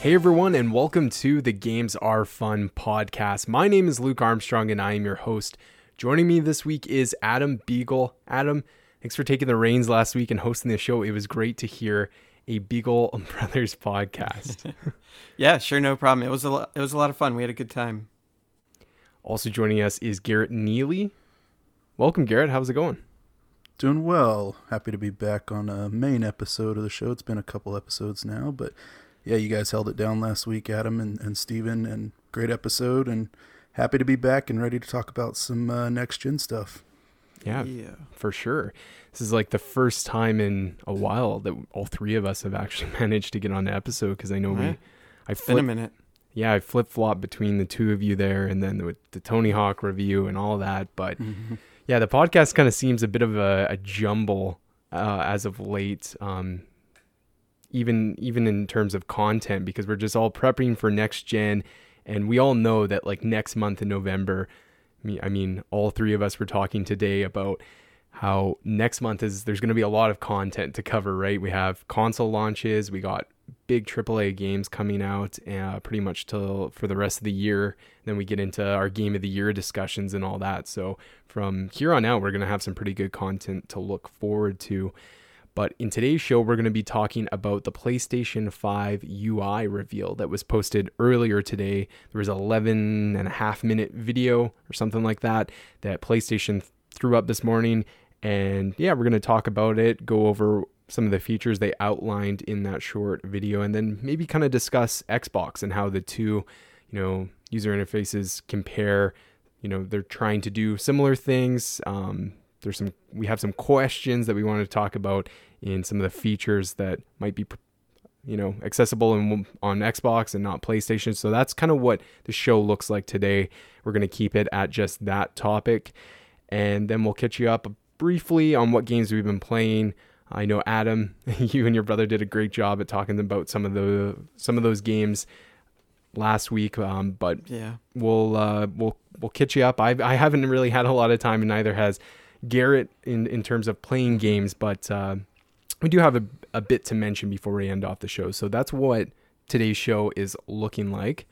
Hey everyone, and welcome to the Games Are Fun podcast. My name is Luke Armstrong, and I am your host. Joining me this week is Adam Beagle. Adam, thanks for taking the reins last week and hosting the show. It was great to hear a Beagle Brothers podcast. yeah, sure, no problem. It was a lot, it was a lot of fun. We had a good time. Also joining us is Garrett Neely. Welcome, Garrett. How's it going? Doing well. Happy to be back on a main episode of the show. It's been a couple episodes now, but yeah, you guys held it down last week, Adam and, and Steven, and great episode. And happy to be back and ready to talk about some uh, next gen stuff. Yeah, yeah, for sure. This is like the first time in a while that all three of us have actually managed to get on the episode because I know right. we. I flip, been a minute. Yeah, I flip flop between the two of you there, and then with the Tony Hawk review and all that. But mm-hmm. yeah, the podcast kind of seems a bit of a, a jumble uh, as of late. Um, even even in terms of content because we're just all prepping for next gen. And we all know that like next month in November I mean all three of us were talking today about how next month is there's going to be a lot of content to cover right? We have console launches we got big AAA games coming out uh, pretty much till for the rest of the year. Then we get into our game of the year discussions and all that. So from here on out we're going to have some pretty good content to look forward to but in today's show, we're going to be talking about the PlayStation 5 UI reveal that was posted earlier today. There was an 11 and a half minute video or something like that that PlayStation threw up this morning. And yeah, we're going to talk about it, go over some of the features they outlined in that short video, and then maybe kind of discuss Xbox and how the two, you know, user interfaces compare. You know, they're trying to do similar things. Um, there's some we have some questions that we want to talk about in some of the features that might be you know accessible in, on Xbox and not PlayStation. So that's kind of what the show looks like today. We're going to keep it at just that topic and then we'll catch you up briefly on what games we've been playing. I know Adam, you and your brother did a great job at talking about some of the some of those games last week. Um, but yeah, we'll uh, we'll we'll catch you up. I I haven't really had a lot of time, and neither has Garrett in in terms of playing games, but uh, we do have a, a bit to mention before we end off the show. So that's what today's show is looking like.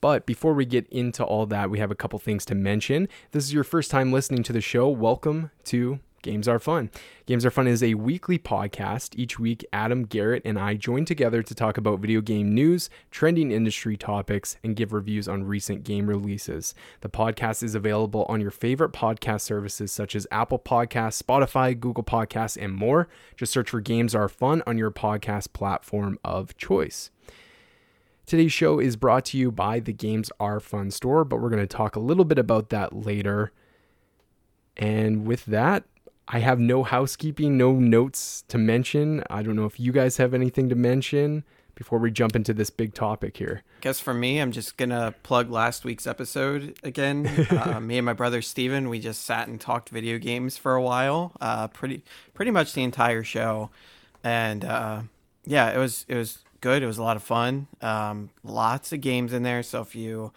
But before we get into all that, we have a couple things to mention. If this is your first time listening to the show. Welcome to Games Are Fun. Games Are Fun is a weekly podcast. Each week, Adam, Garrett, and I join together to talk about video game news, trending industry topics, and give reviews on recent game releases. The podcast is available on your favorite podcast services such as Apple Podcasts, Spotify, Google Podcasts, and more. Just search for Games Are Fun on your podcast platform of choice. Today's show is brought to you by the Games Are Fun store, but we're going to talk a little bit about that later. And with that, I have no housekeeping, no notes to mention. I don't know if you guys have anything to mention before we jump into this big topic here. I Guess for me, I'm just gonna plug last week's episode again. uh, me and my brother Steven, we just sat and talked video games for a while, uh, pretty pretty much the entire show, and uh, yeah, it was it was good. It was a lot of fun. Um, lots of games in there. So if you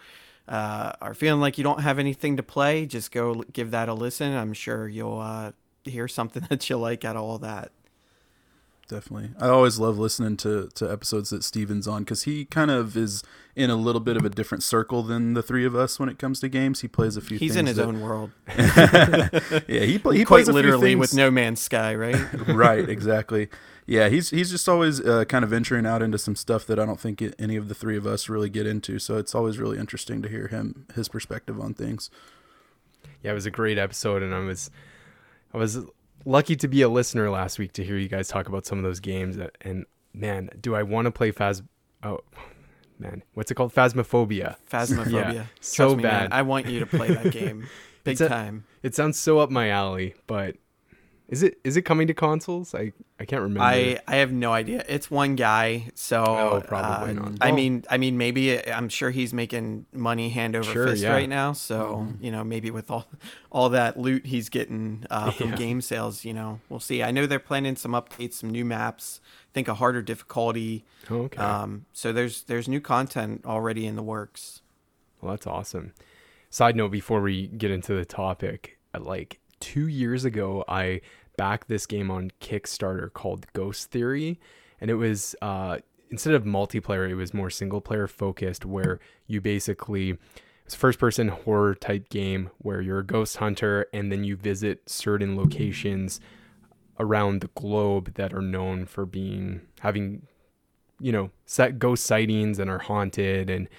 uh, are feeling like you don't have anything to play, just go give that a listen. I'm sure you'll uh, hear something that you like out of all that. Definitely. I always love listening to, to episodes that Steven's on because he kind of is in a little bit of a different circle than the three of us when it comes to games. He plays a few He's in his that... own world. yeah, he, play, he Quite plays literally with No Man's Sky, right? right, exactly. Yeah, he's he's just always uh, kind of venturing out into some stuff that I don't think any of the three of us really get into. So it's always really interesting to hear him his perspective on things. Yeah, it was a great episode, and I was I was lucky to be a listener last week to hear you guys talk about some of those games. And man, do I want to play Phas? Oh, man, what's it called? Phasmophobia. Phasmophobia. yeah, so me, bad. Man, I want you to play that game, big a, time. It sounds so up my alley, but is it is it coming to consoles? I I can't remember. I I have no idea. It's one guy, so oh, probably uh, not. I mean, I mean, maybe I'm sure he's making money hand over sure, fist yeah. right now. So mm-hmm. you know, maybe with all all that loot he's getting uh, from yeah. game sales, you know, we'll see. I know they're planning some updates, some new maps. I think a harder difficulty. Okay. Um, so there's there's new content already in the works. Well, that's awesome. Side note: Before we get into the topic, like two years ago, I backed this game on Kickstarter called Ghost Theory, and it was uh, instead of multiplayer, it was more single player focused, where you basically it's a first person horror type game where you're a ghost hunter and then you visit certain locations around the globe that are known for being having you know set ghost sightings and are haunted and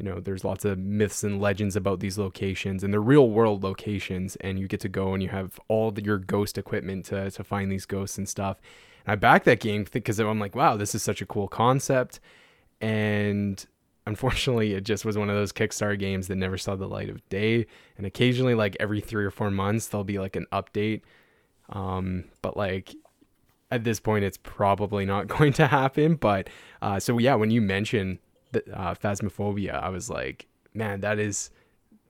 you know there's lots of myths and legends about these locations and they're real world locations and you get to go and you have all the, your ghost equipment to, to find these ghosts and stuff. And i backed that game because i'm like wow this is such a cool concept. And unfortunately it just was one of those kickstarter games that never saw the light of day. And occasionally like every three or four months there'll be like an update. Um, but like at this point it's probably not going to happen. But uh, so yeah when you mentioned uh, Phasmophobia, I was like, man, that is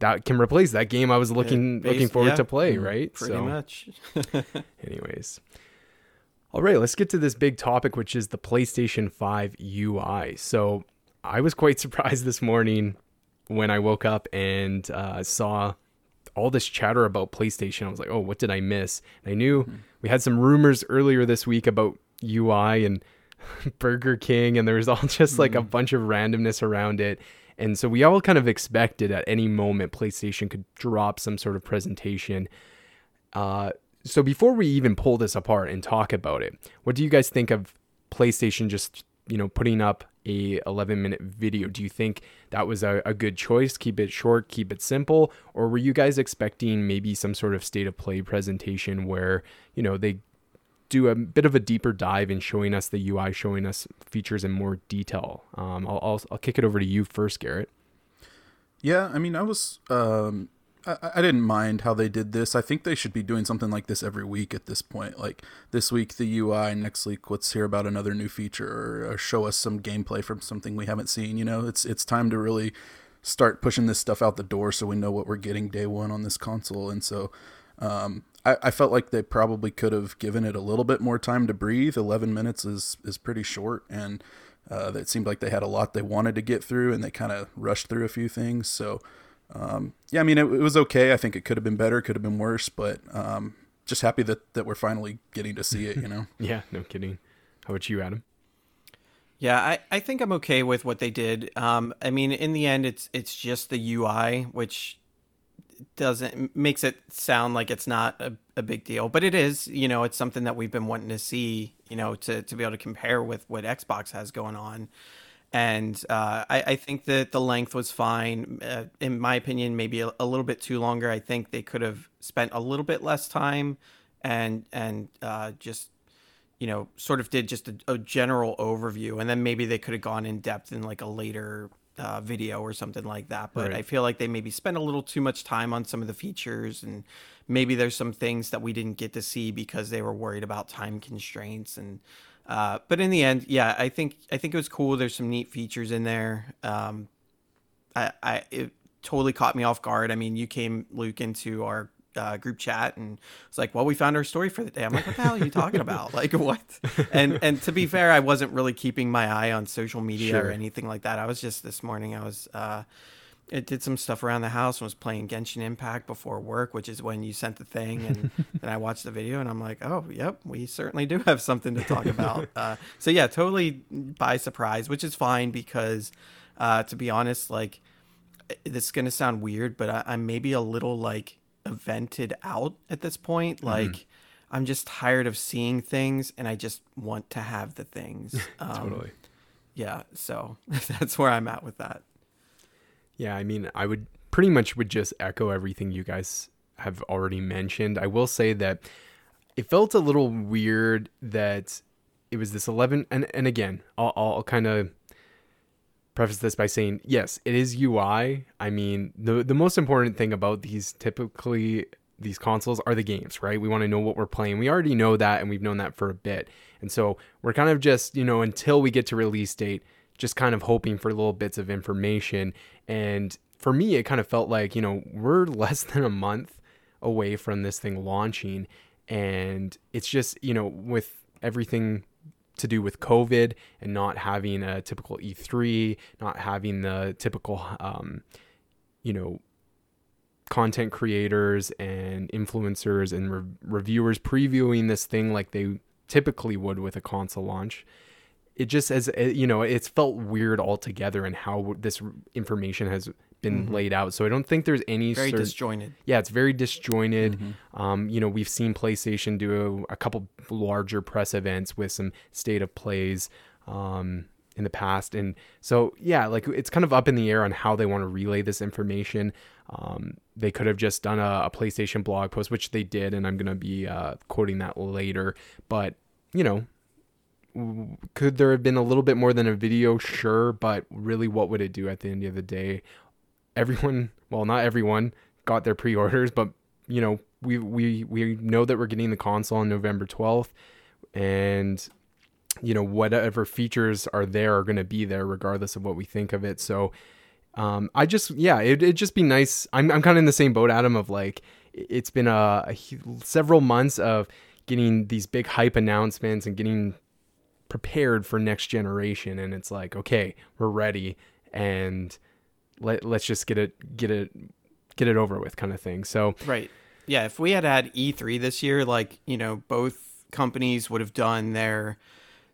that can replace that game I was looking looking forward yeah, to play, mm, right? Pretty so, much. anyways. All right, let's get to this big topic, which is the PlayStation 5 UI. So I was quite surprised this morning when I woke up and uh, saw all this chatter about PlayStation. I was like, oh, what did I miss? And I knew mm-hmm. we had some rumors earlier this week about UI and Burger King, and there was all just like mm. a bunch of randomness around it. And so we all kind of expected at any moment PlayStation could drop some sort of presentation. Uh, so before we even pull this apart and talk about it, what do you guys think of PlayStation just you know putting up a 11 minute video? Do you think that was a, a good choice? Keep it short, keep it simple, or were you guys expecting maybe some sort of state of play presentation where you know they do a bit of a deeper dive in showing us the UI, showing us features in more detail. Um, I'll, I'll, I'll kick it over to you first, Garrett. Yeah, I mean, I was um, I, I didn't mind how they did this. I think they should be doing something like this every week at this point. Like this week the UI, next week let's hear about another new feature or, or show us some gameplay from something we haven't seen. You know, it's it's time to really start pushing this stuff out the door so we know what we're getting day one on this console. And so um, I, I felt like they probably could have given it a little bit more time to breathe. Eleven minutes is is pretty short, and uh, it seemed like they had a lot they wanted to get through, and they kind of rushed through a few things. So, um, yeah, I mean, it, it, was okay. I think it could have been better, could have been worse, but um, just happy that that we're finally getting to see it. You know? yeah, no kidding. How about you, Adam? Yeah, I, I think I'm okay with what they did. Um, I mean, in the end, it's it's just the UI, which doesn't makes it sound like it's not a, a big deal, but it is. You know, it's something that we've been wanting to see. You know, to to be able to compare with what Xbox has going on. And uh, I, I, think that the length was fine. Uh, in my opinion, maybe a, a, little bit too longer. I think they could have spent a little bit less time and and uh, just you know sort of did just a, a, general overview, and then maybe they could have gone in depth in like a later uh, video or something like that. But right. I feel like they maybe spent a little too much time on some of the features, and maybe there's some things that we didn't get to see because they were worried about time constraints. And uh, but in the end, yeah, I think I think it was cool. There's some neat features in there. Um, I, I it totally caught me off guard. I mean, you came Luke into our uh, group chat and it's like, well, we found our story for the day. I'm like, what the hell are you talking about? like what? And and to be fair, I wasn't really keeping my eye on social media sure. or anything like that. I was just this morning. I was. Uh, it did some stuff around the house and was playing Genshin Impact before work, which is when you sent the thing. And then I watched the video and I'm like, oh, yep, we certainly do have something to talk about. Uh, so yeah, totally by surprise, which is fine because, uh, to be honest, like this is gonna sound weird, but I, I'm maybe a little like vented out at this point. Mm-hmm. Like, mm-hmm. I'm just tired of seeing things and I just want to have the things. Um, totally. Yeah. So that's where I'm at with that. Yeah. I mean, I would pretty much would just echo everything you guys have already mentioned. I will say that it felt a little weird that it was this 11 and, and again, I'll, I'll kind of preface this by saying yes, it is UI. I mean, the the most important thing about these typically these consoles are the games, right? We want to know what we're playing. We already know that and we've known that for a bit. And so we're kind of just, you know, until we get to release date, just kind of hoping for little bits of information. And for me, it kind of felt like, you know, we're less than a month away from this thing launching. And it's just, you know, with everything to do with COVID and not having a typical E3, not having the typical, um, you know, content creators and influencers and re- reviewers previewing this thing like they typically would with a console launch. it just has uh, you know it's felt weird altogether and how this information has been Mhm. laid out. So I don't think there's any Very cer- disjointed. yeah, it's very disjointed. Mhm. Um, you know, we've seen PlayStation do a, a couple larger press events with some state of plays um, in the past, and so yeah, like it's kind of up in the air on how they want to relay this information. Um, they could have just done a, a PlayStation blog post, which they did, and I'm gonna be uh, quoting that later. But you know, could there have been a little bit more than a video? Sure, but really, what would it do at the end of the day? Everyone, well, not everyone, got their pre-orders, but you know, we we we know that we're getting the console on November 12th, and you know whatever features are there are going to be there regardless of what we think of it. So. Um, I just, yeah, it, it'd just be nice. I'm, I'm kind of in the same boat, Adam, of like, it's been a, a several months of getting these big hype announcements and getting prepared for next generation. And it's like, okay, we're ready. And let, let's just get it, get it, get it over with kind of thing. So Right. Yeah, if we had had E3 this year, like, you know, both companies would have done their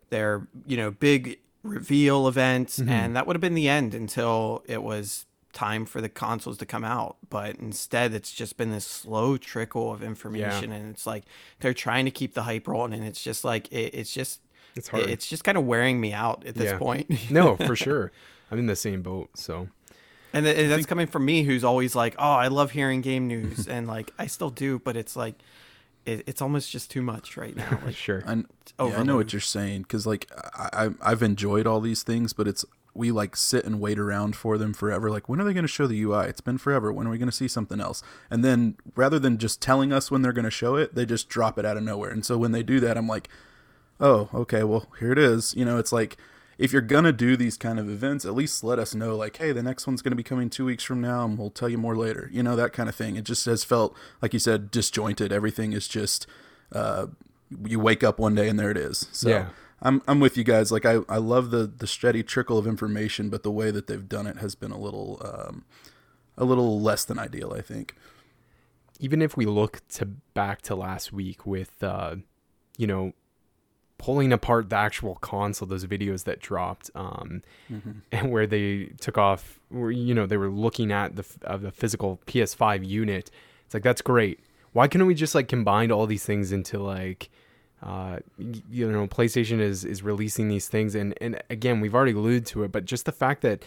their, you know, big reveal events Mhm. and that would have been the end until it was time for the consoles to come out. But instead it's just been this slow trickle of information and it's like they're trying to keep the hype rolling and it's just like it, it's just it's hard. it's just kind of wearing me out at this Yeah. point. no, for sure. I'm in the same boat. So And, th- and that's coming from me, who's always like, "Oh, I love hearing game news," and like I still do, but it's like, it, it's almost just too much right now. Like, sure. I, it's yeah, I know what you're saying because like I, I I've enjoyed all these things, but it's we like sit and wait around for them forever. Like when are they going to show the UI? It's been forever. When are we going to see something else? And then rather than just telling us when they're going to show it, they just drop it out of nowhere. And so when they do that, I'm like, oh, okay, well here it is. You know, it's like if you're gonna do these kind of events, at least let us know, like, hey, the next one's gonna be coming two weeks from now, and we'll tell you more later. You know, that kind of thing. It just has felt, like you said, disjointed. Everything is just, uh, you wake up one day and there it is. So Yeah. I'm I'm with you guys. Like I, I love the the steady trickle of information, but the way that they've done it has been a little um, a little less than ideal. I think. even if we look to back to last week with uh you know pulling apart the actual console those videos that dropped um and where they took off where you know they were looking at the of the physical PS5 unit. It's like that's great. Why couldn't we just like combine all these things into like uh you know PlayStation is is releasing these things. And and again we've already alluded to it but just the fact that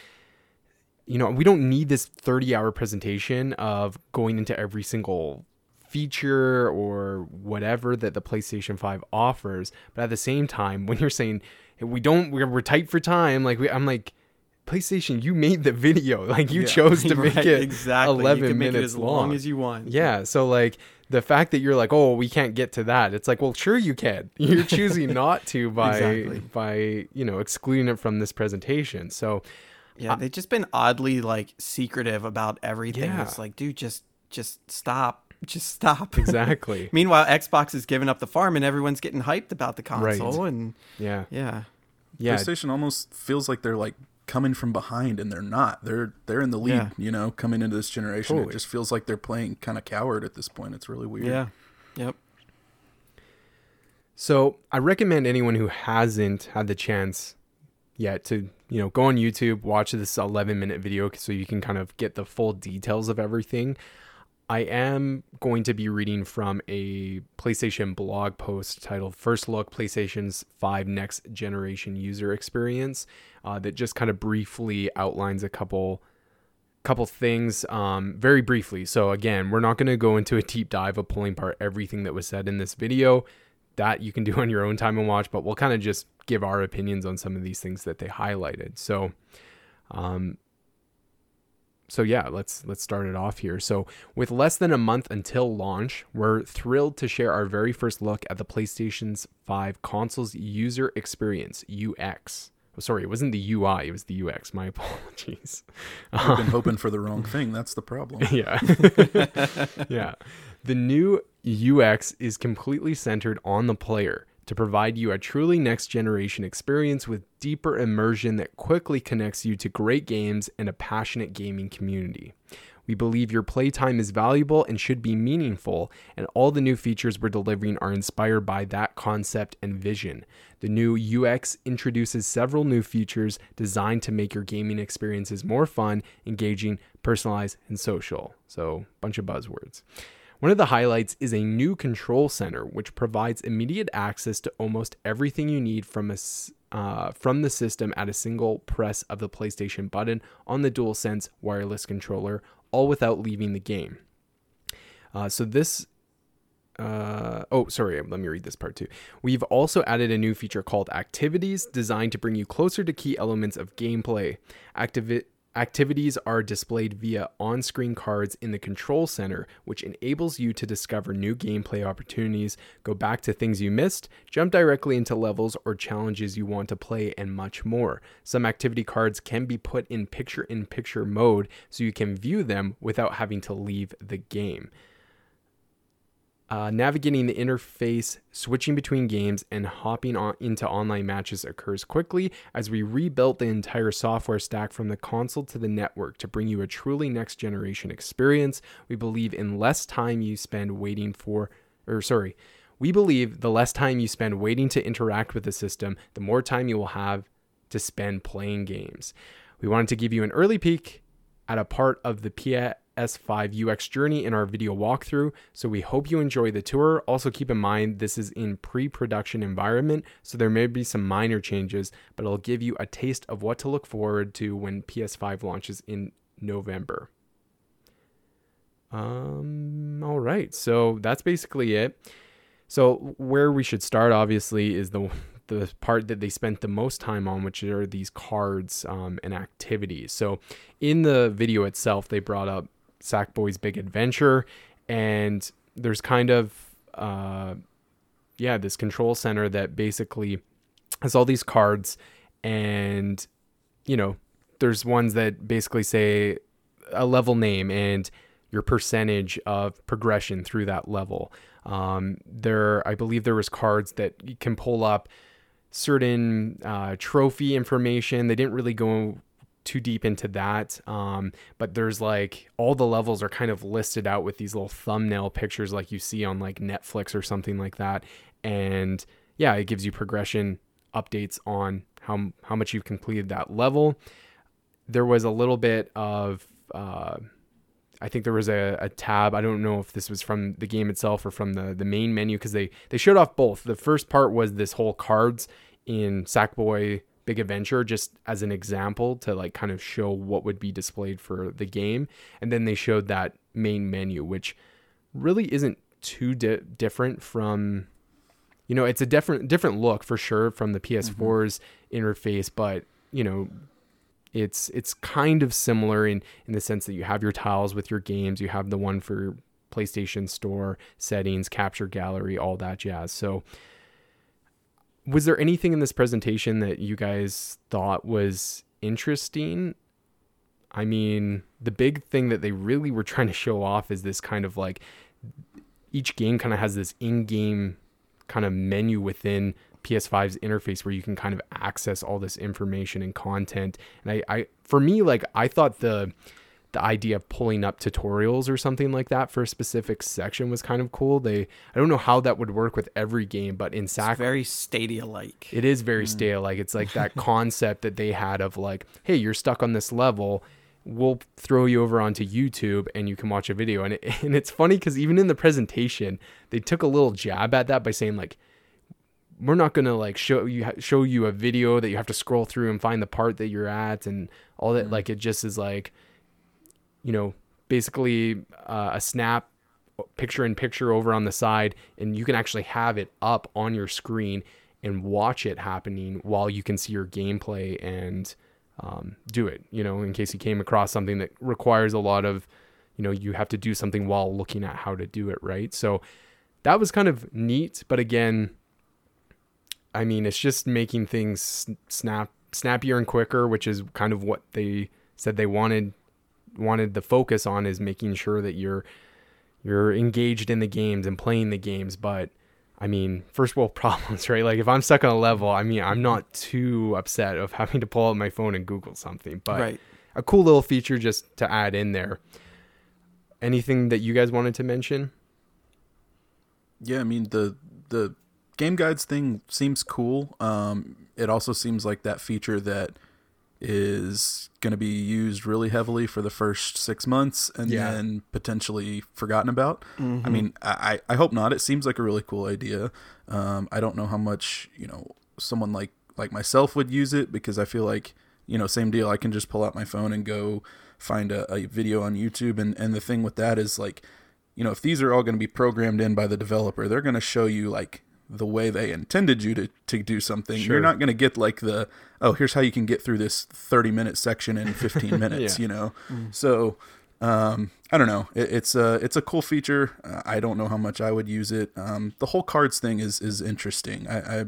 you know, we don't need this 30 hour presentation of going into every single feature or whatever that the PlayStation 5 offers. But at the same time, when you're saying "Hey, we don't, we're, we're tight for time, like we, I'm like, PlayStation, you made the video, like you Yeah. chose to make Right, it exactly. 11 you can make minutes it as long. as you want. yeah. So like the fact that you're like, oh, we can't get to that. It's like, well, sure you can. You're choosing not to by Exactly. by you know excluding it from this presentation. So Yeah, they've just been oddly like secretive about everything. Yeah. It's like, dude, just just stop. Just stop. exactly. Meanwhile, Xbox is giving up the farm and everyone's getting hyped about the console. Right. console and yeah. yeah. Yeah. PlayStation almost feels like they're like coming from behind, and they're not. They're they're in the lead. Yeah. You know, coming into this generation, Totally. it just feels like they're playing kind of coward at this point. It's really weird. Yeah. Yep. So I recommend anyone who hasn't had the chance yet to, you know, go on YouTube, watch this 11 minute video so you can kind of get the full details of everything. I am going to be reading from a PlayStation blog post titled First Look PlayStation's 5 Next Generation User Experience uh, that just kind of briefly outlines a couple couple things um, very briefly. So again, we're not going to go into a deep dive of pulling apart everything that was said in this video. That you can do on your own time and watch, but we'll kind of just give our opinions on some of these things that they highlighted. So, um, so yeah, let's let's start it off here. So, with less than a month until launch, we're thrilled to share our very first look at the PlayStation's 5 console's user experience (UX). Oh, sorry, it wasn't the UI, it was the UX. My apologies. I've been um, hoping for the wrong thing. That's the problem. yeah. yeah. The new UX is completely centered on the player to provide you a truly next generation experience with deeper immersion that quickly connects you to great games and a passionate gaming community. We believe your playtime is valuable and should be meaningful, and all the new features we're delivering are inspired by that concept and vision. The new UX introduces several new features designed to make your gaming experiences more fun, engaging, personalized, and social. So, bunch of buzzwords. One of the highlights is a new control center, which provides immediate access to almost everything you need from a uh, from the system at a single press of the PlayStation button on the DualSense wireless controller, all without leaving the game. Uh, so this. Uh, oh, sorry. Let me read this part too. We've also added a new feature called Activities, designed to bring you closer to key elements of gameplay. Activities are displayed via on screen cards in the control center, which enables you to discover new gameplay opportunities, go back to things you missed, jump directly into levels or challenges you want to play, and much more. Some activity cards can be put in picture in picture mode so you can view them without having to leave the game. Uh, navigating the interface, switching between games, and hopping on into online matches occurs quickly as we rebuilt the entire software stack from the console to the network to bring you a truly next generation experience. We believe in less time you spend waiting for, or sorry, we believe the less time you spend waiting to interact with the system, the more time you will have to spend playing games. We wanted to give you an early peek at a part of the PS5 UX journey in our video walkthrough, so we hope you enjoy the tour. Also, keep in mind this is in pre production environment, so there may be some minor changes, but it'll give you a taste of what to look forward to when PS5 launches in November. Um, all right, so that's basically it. So where we should start, obviously, is the the part that they spent the most time on, which are these cards um, and activities. So in the video itself, they brought up Sackboy's Big Adventure, and there's kind of uh, yeah this control center that basically has all these cards, and you know there's ones that basically say a level name and your percentage of progression through that level. Um, there, I believe there was cards that you can pull up certain uh, trophy information. They didn't really go too deep into that, um, but there's like all the levels are kind of listed out with these little thumbnail pictures, like you see on like Netflix or something like that. And yeah, it gives you progression updates on how how much you've completed that level. There was a little bit of uh, I think there was a, a, tab. I don't know if this was from the game itself or from the, the main menu because they, they showed off both. The first part was this whole cards in Sackboy Big Adventure just as an example to like kind of show what would be displayed for the game. And then they showed that main menu, which really isn't too di- different from you know, it's a different different look for sure from the PS4's mm-hmm. interface, but you know, it's it's kind of similar in in the sense that you have your tiles with your games, you have the one for PlayStation Store settings, capture gallery, all that jazz. So was there anything in this presentation that you guys thought was interesting? I mean, the big thing that they really were trying to show off is this kind of like each game kind of has this in-game kind of menu within PS5's interface where you can kind of access all this information and content. And I, I for me, like I thought the the idea of pulling up tutorials or something like that for a specific section was kind of cool. They I don't know how that would work with every game, but in Sack very Stadia like. It is very mm. Stadia like. It's like that concept that they had of like, hey, you're stuck on this level. We'll throw you over onto YouTube and you can watch a video. And it, and it's funny because even in the presentation, they took a little jab at that by saying like, we're not gonna like show you show you a video that you have to scroll through and find the part that you're at and all that. Mm. Like it just is like, you know, basically uh, a snap picture in picture over on the side, and you can actually have it up on your screen and watch it happening while you can see your gameplay and um, do it. You know, in case you came across something that requires a lot of, you know, you have to do something while looking at how to do it, right? So that was kind of neat, but again I mean, it's just making things snap snappier and quicker, which is kind of what they said they wanted wanted the focus on is making sure that you're you're engaged in the games and playing the games, but I mean, first world problems, right? Like if I'm stuck on a level, I mean, I'm not too upset of having to pull out my phone and Google something, but right. a cool little feature just to add in there. anything that you guys wanted to mention? Yeah, I mean the the game guides thing seems cool. Um, it also seems like that feature that is going to be used really heavily for the first six months and Yeah. then potentially forgotten about. Mm-hmm. I mean, I, I hope not. It seems like a really cool idea. Um, I don't know how much you know someone like like myself would use it because I feel like you know same deal. I can just pull out my phone and go find a, a video on YouTube. And and the thing with that is like you know if these are all going to be programmed in by the developer, they're going to show you like the way they intended you to, to do something. Sure. You're not going to get like the oh here's how you can get through this 30 minute section in 15 minutes. Yeah. You know, so um, I don't know. It, it's a it's a cool feature. Uh, I don't know how much I would use it. Um, the whole cards thing is is interesting. I, I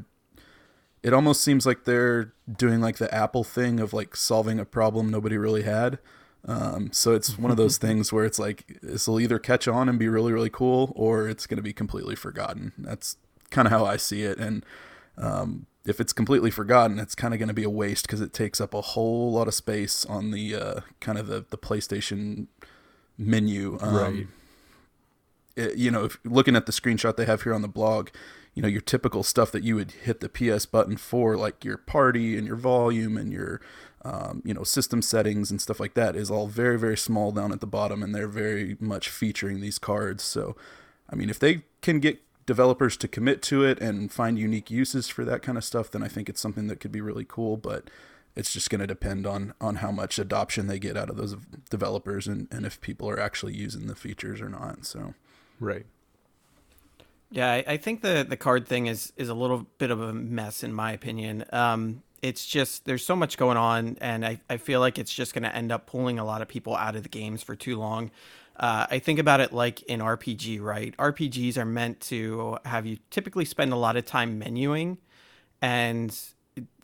it almost seems like they're doing like the Apple thing of like solving a problem nobody really had. Um, so it's one of those things where it's like this will either catch on and be really really cool, or it's going to be completely forgotten. That's kind of how I see it. And um, if it's completely forgotten, it's kind of going to be a waste because it takes up a whole lot of space on the uh, kind of the the PlayStation menu. Um, Right. it- you know, if looking at the screenshot they have here on the blog, you know, your typical stuff that you would hit the PS button for, like your party and your volume and your, um, you know, system settings and stuff like that, is all very, very small down at the bottom, and they're very much featuring these cards. So, I mean, if they can get developers to commit to it and find unique uses for that kind of stuff, then I think it's something that could be really cool. But it's just going to depend on on how much adoption they get out of those developers and, and if people are actually using the features or not. So. Right. Yeah, I, I think the the card thing is is a little bit of a mess in my opinion. Um, it's just there's so much going on, and I, I feel like it's just going to end up pulling a lot of people out of the games for too long. Uh, I think about it like in RPG, right? RPGs are meant to have you typically spend a lot of time menuing, and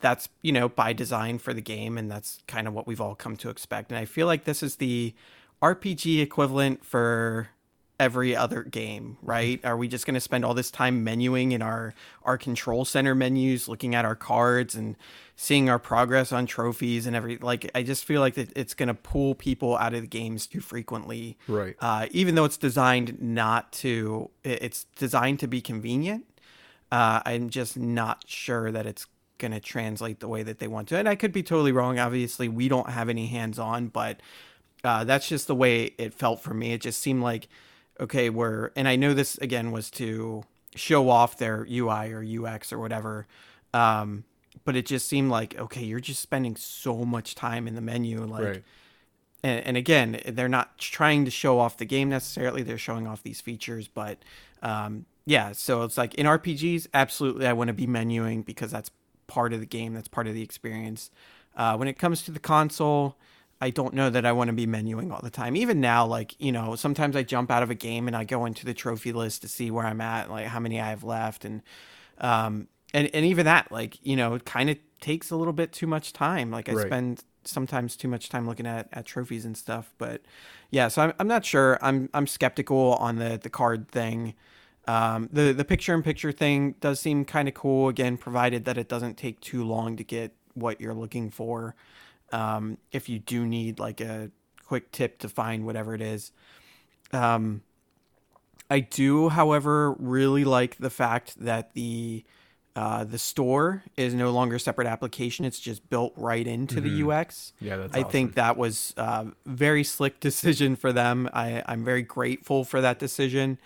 that's you know by design for the game, and that's kind of what we've all come to expect. And I feel like this is the RPG equivalent for every other game, right? Are we just going to spend all this time menuing in our our control center menus, looking at our cards and seeing our progress on trophies and every like I just feel like that it's going to pull people out of the games too frequently. Right. Uh, even though it's designed not to it's designed to be convenient. Uh, I'm just not sure that it's going to translate the way that they want to. And I could be totally wrong. Obviously, we don't have any hands on, but uh, that's just the way it felt for me. It just seemed like, okay, we're, and I know this again was to show off their UI or UX or whatever. Um, but it just seemed like, okay, you're just spending so much time in the menu. Like, right. and, and again, they're not trying to show off the game necessarily. They're showing off these features, but um, yeah. So it's like in RPGs, absolutely, I want to be menuing because that's part of the game. That's part of the experience. Uh, when it comes to the console, I don't know that I want to be menuing all the time. Even now, like you know, sometimes I jump out of a game and I go into the trophy list to see where I'm at, like how many I have left, and um, and and even that, like you know, it kind of takes a little bit too much time. Like I Right. spend sometimes too much time looking at, at trophies and stuff. But yeah, so I'm, I'm not sure. I'm I'm skeptical on the the card thing. Um, the the picture in picture thing does seem kind of cool. Again, provided that it doesn't take too long to get what you're looking for. Um, if you do need like a quick tip to find whatever it is. Um, I do, however, really like the fact that the uh, the store is no longer a separate application. It's just built right into the UX. Yeah, that's I think that was a very slick decision for them. I, I'm very grateful for that decision.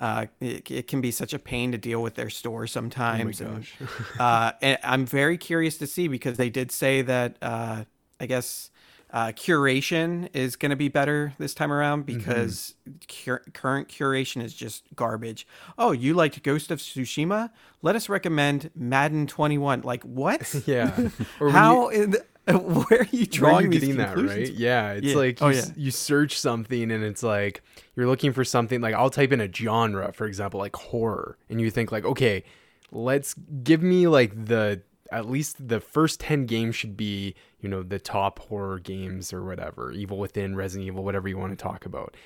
Uh, it, it can be such a pain to deal with their store sometimes. Oh and, gosh. uh, and I'm very curious to see because they did say that uh, I guess uh, curation is going to be better this time around because cur- current curation is just garbage. Oh, you liked Ghost of Tsushima? Let us recommend Madden 21. Like what? yeah. How? in the- where are you Where are drawing you these that right? Yeah, it's Yeah. like Oh, yeah. you search something and it's like you're looking for something like I'll type in a genre, for example, like horror, and you think like, okay, let's give me like the at least the first ten games should be you know the top horror games or whatever, Evil Within, Resident Evil, whatever you want to talk about.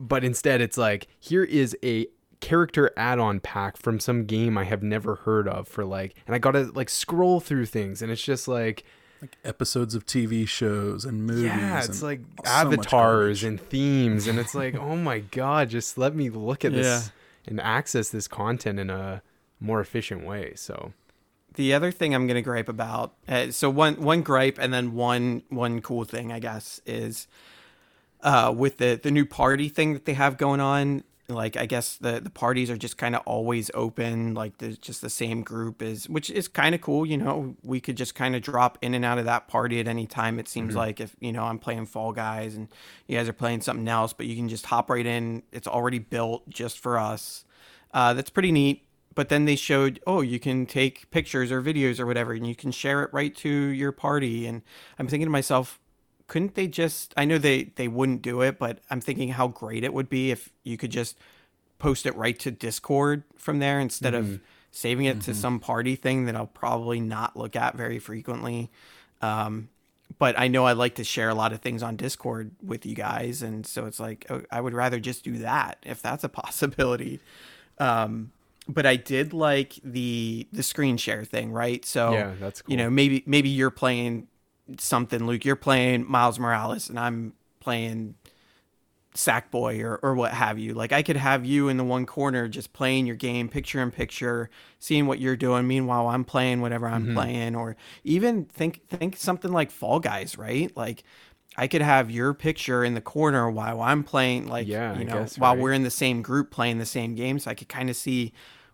But instead, it's like here is a character add-on pack from some game I have never heard of for like, and I gotta like scroll through things, and it's just like like episodes of TV shows and movies. Yeah, it's like avatars and themes, and it's like, oh my god, just let me look at this Yeah. and access this content in a more efficient way. So The other thing I'm gonna gripe about, uh, so one one gripe and then one one cool thing I guess is, uh, with the the new party thing that they have going on. Like I guess the the parties are just kind of always open. Like there's just the same group is, which is kind of cool. You know, we could just kind of drop in and out of that party at any time. It seems like if you know I'm playing Fall Guys and you guys are playing something else, but you can just hop right in. It's already built just for us. Uh, that's pretty neat but then they showed oh you can take pictures or videos or whatever and you can share it right to your party. And i'm thinking to myself couldn't they just i know they they wouldn't do it but i'm thinking how great it would be if you could just post it right to discord from there instead of saving it to some party thing that i'll probably not look at very frequently. Um, but I know I like to share a lot of things on Discord with you guys, and so it's like oh, I would rather just do that if that's a possibility. Um, but I did like the the screen share thing, right? So Yeah, that's You know, maybe maybe you're playing something, Luke. You're playing Miles Morales, and I'm playing Sackboy or or what have you. Like I could have you in the one corner just playing your game, picture in picture, seeing what you're doing. Meanwhile, I'm playing whatever I'm Mm-hmm. playing, or even think think something like Fall Guys, right? Like I could have your picture in the corner while I'm playing, like Yeah, you know, guess, while right. we're in the same group playing the same game, so I could kind of see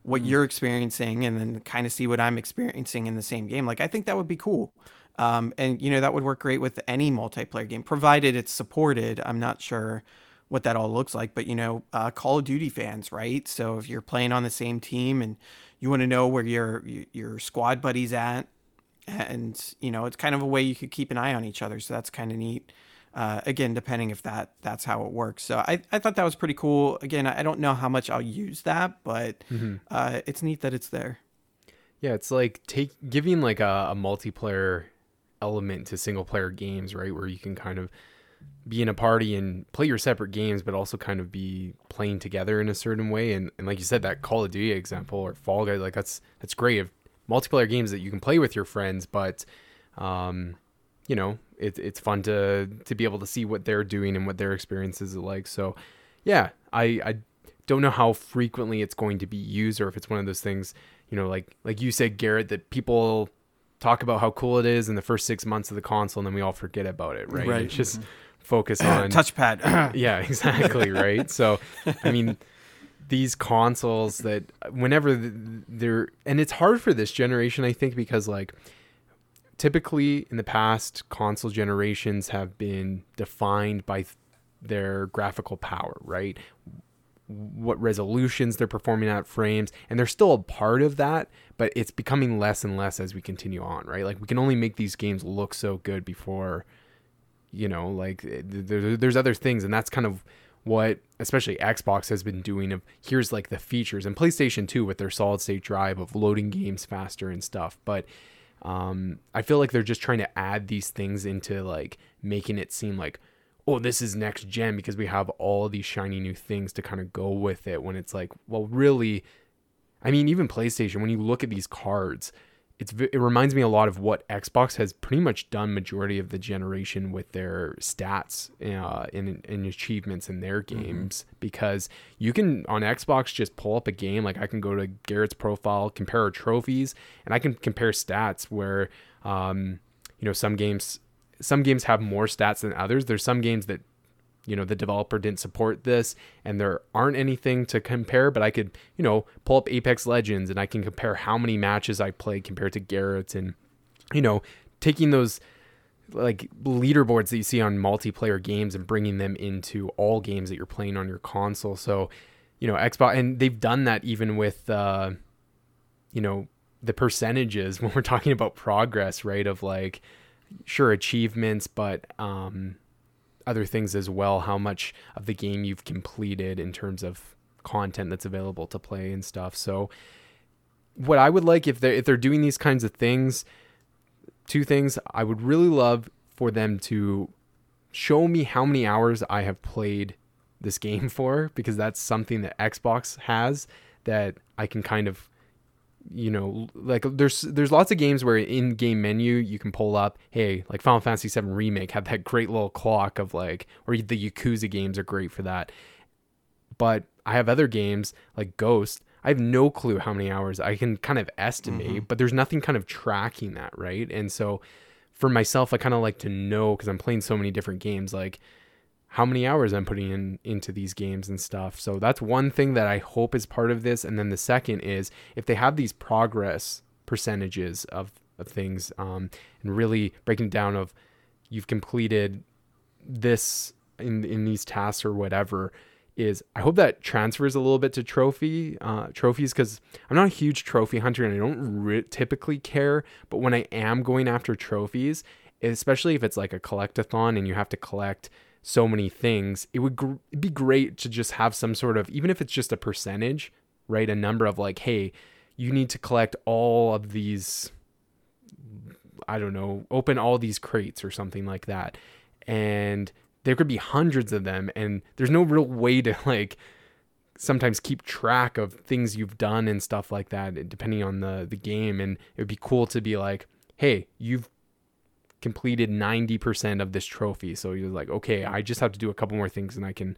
Mm. what you're experiencing and then kind of see what I'm experiencing in the same game. Like I think that would be cool. Um, and you know that would work great with any multiplayer game, provided it's supported. I'm not sure what that all looks like, but you know, uh, Call of Duty fans, right? So if you're playing on the same team and you want to know where your your squad buddies at, and you know, it's kind of a way you could keep an eye on each other. So that's kind of neat. Uh, again, depending if that that's how it works. So I, I thought that was pretty cool. Again, I don't know how much I'll use that, but uh, it's neat that it's there. Yeah, it's like take giving like a, a multiplayer element to single player games, right? Where you can kind of be in a party and play your separate games, but also kind of be playing together in a certain way. And, and like you said, that Call of Duty example or Fall Guys, like that's that's great. Of multiplayer games that you can play with your friends, but um, you know, it's it's fun to to be able to see what they're doing and what their experiences are like. So, yeah, I I don't know how frequently it's going to be used or if it's one of those things, you know, like like you said, Garrett, that people talk about how cool it is in the first six months of the console, and then we all forget about it, right? Right. It's just focus on Touchpad. yeah, exactly, right? So, I mean, these consoles that whenever they're and it's hard for this generation, I think, because like typically in the past, console generations have been defined by th- their graphical power, right? What resolutions they're performing at frames, and they're still a part of that, but it's becoming less and less as we continue on, right? Like we can only make these games look so good before you know like there's other things and that's kind of what especially xbox has been doing of here's like the features and playstation 2 with their solid state drive of loading games faster and stuff but um i feel like they're just trying to add these things into like making it seem like oh this is next gen because we have all these shiny new things to kind of go with it when it's like well really I mean, even PlayStation, when you look at these cards, it's it reminds me a lot of what Xbox has pretty much done majority of the generation with their stats uh, and, and achievements in their games because you can on Xbox just pull up a game like I can go to Garrett's profile, compare our trophies, and I can compare stats where um, you know some games some games have more stats than others. There's some games that you know the developer didn't support this and there aren't anything to compare but i could you know pull up apex legends and i can compare how many matches i played compared to garrett and you know taking those like leaderboards that you see on multiplayer games and bringing them into all games that you're playing on your console. So you know xbox and they've done that even with uh you know the percentages when we're talking about progress right of like sure achievements but um other things as well how much of the game you've completed in terms of content that's available to play and stuff. So what i would like if they're if they're doing these kinds of things two things i would really love for them to show me how many hours i have played this game for because that's something that xbox has that i can kind of you know, like there's there's lots of games where in game menu you can pull up, hey, like Final Fantasy VII Remake have that great little clock of like, or the Yakuza games are great for that. But I have other games like Ghost. I have no clue how many hours I can kind of estimate, mm-hmm. but there's nothing kind of tracking that, right? And so for myself, I kind of like to know because I'm playing so many different games, like how many hours I'm putting in into these games and stuff. So that's one thing that I hope is part of this. And then the second is if they have these progress percentages of, of things um, and really breaking down of you've completed this in in these tasks or whatever is I hope that transfers a little bit to trophy uh, trophies because I'm not a huge trophy hunter and I don't re- typically care. But when I am going after trophies, especially if it's like a collectathon and you have to collect so many things, it would gr- be great to just have some sort of even if it's just a percentage, right? A number of like, hey, you need to collect all of these. I don't know, open all these crates or something like that. And there could be hundreds of them and there's no real way to like sometimes keep track of things you've done and stuff like that depending on the the game and it would be cool to be like hey you've completed 90% of this trophy. So you're like okay i just have to do a couple more things and i can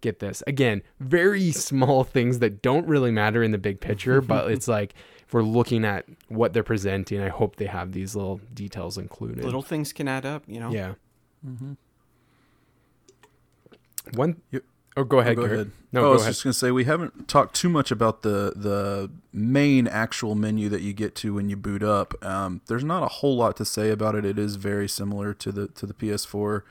get this. Again very small things that don't really matter in the big picture but it's like if we're looking at what they're presenting i hope they have these little details included. Little things can add up you know? Yeah. Mm-hmm. One. Oh, go ahead. Oh, go ahead. No, oh, I was ahead. just gonna say we haven't talked too much about the the main actual menu that you get to when you boot up. Um, there's not a whole lot to say about it. It is very similar to the to the PS4.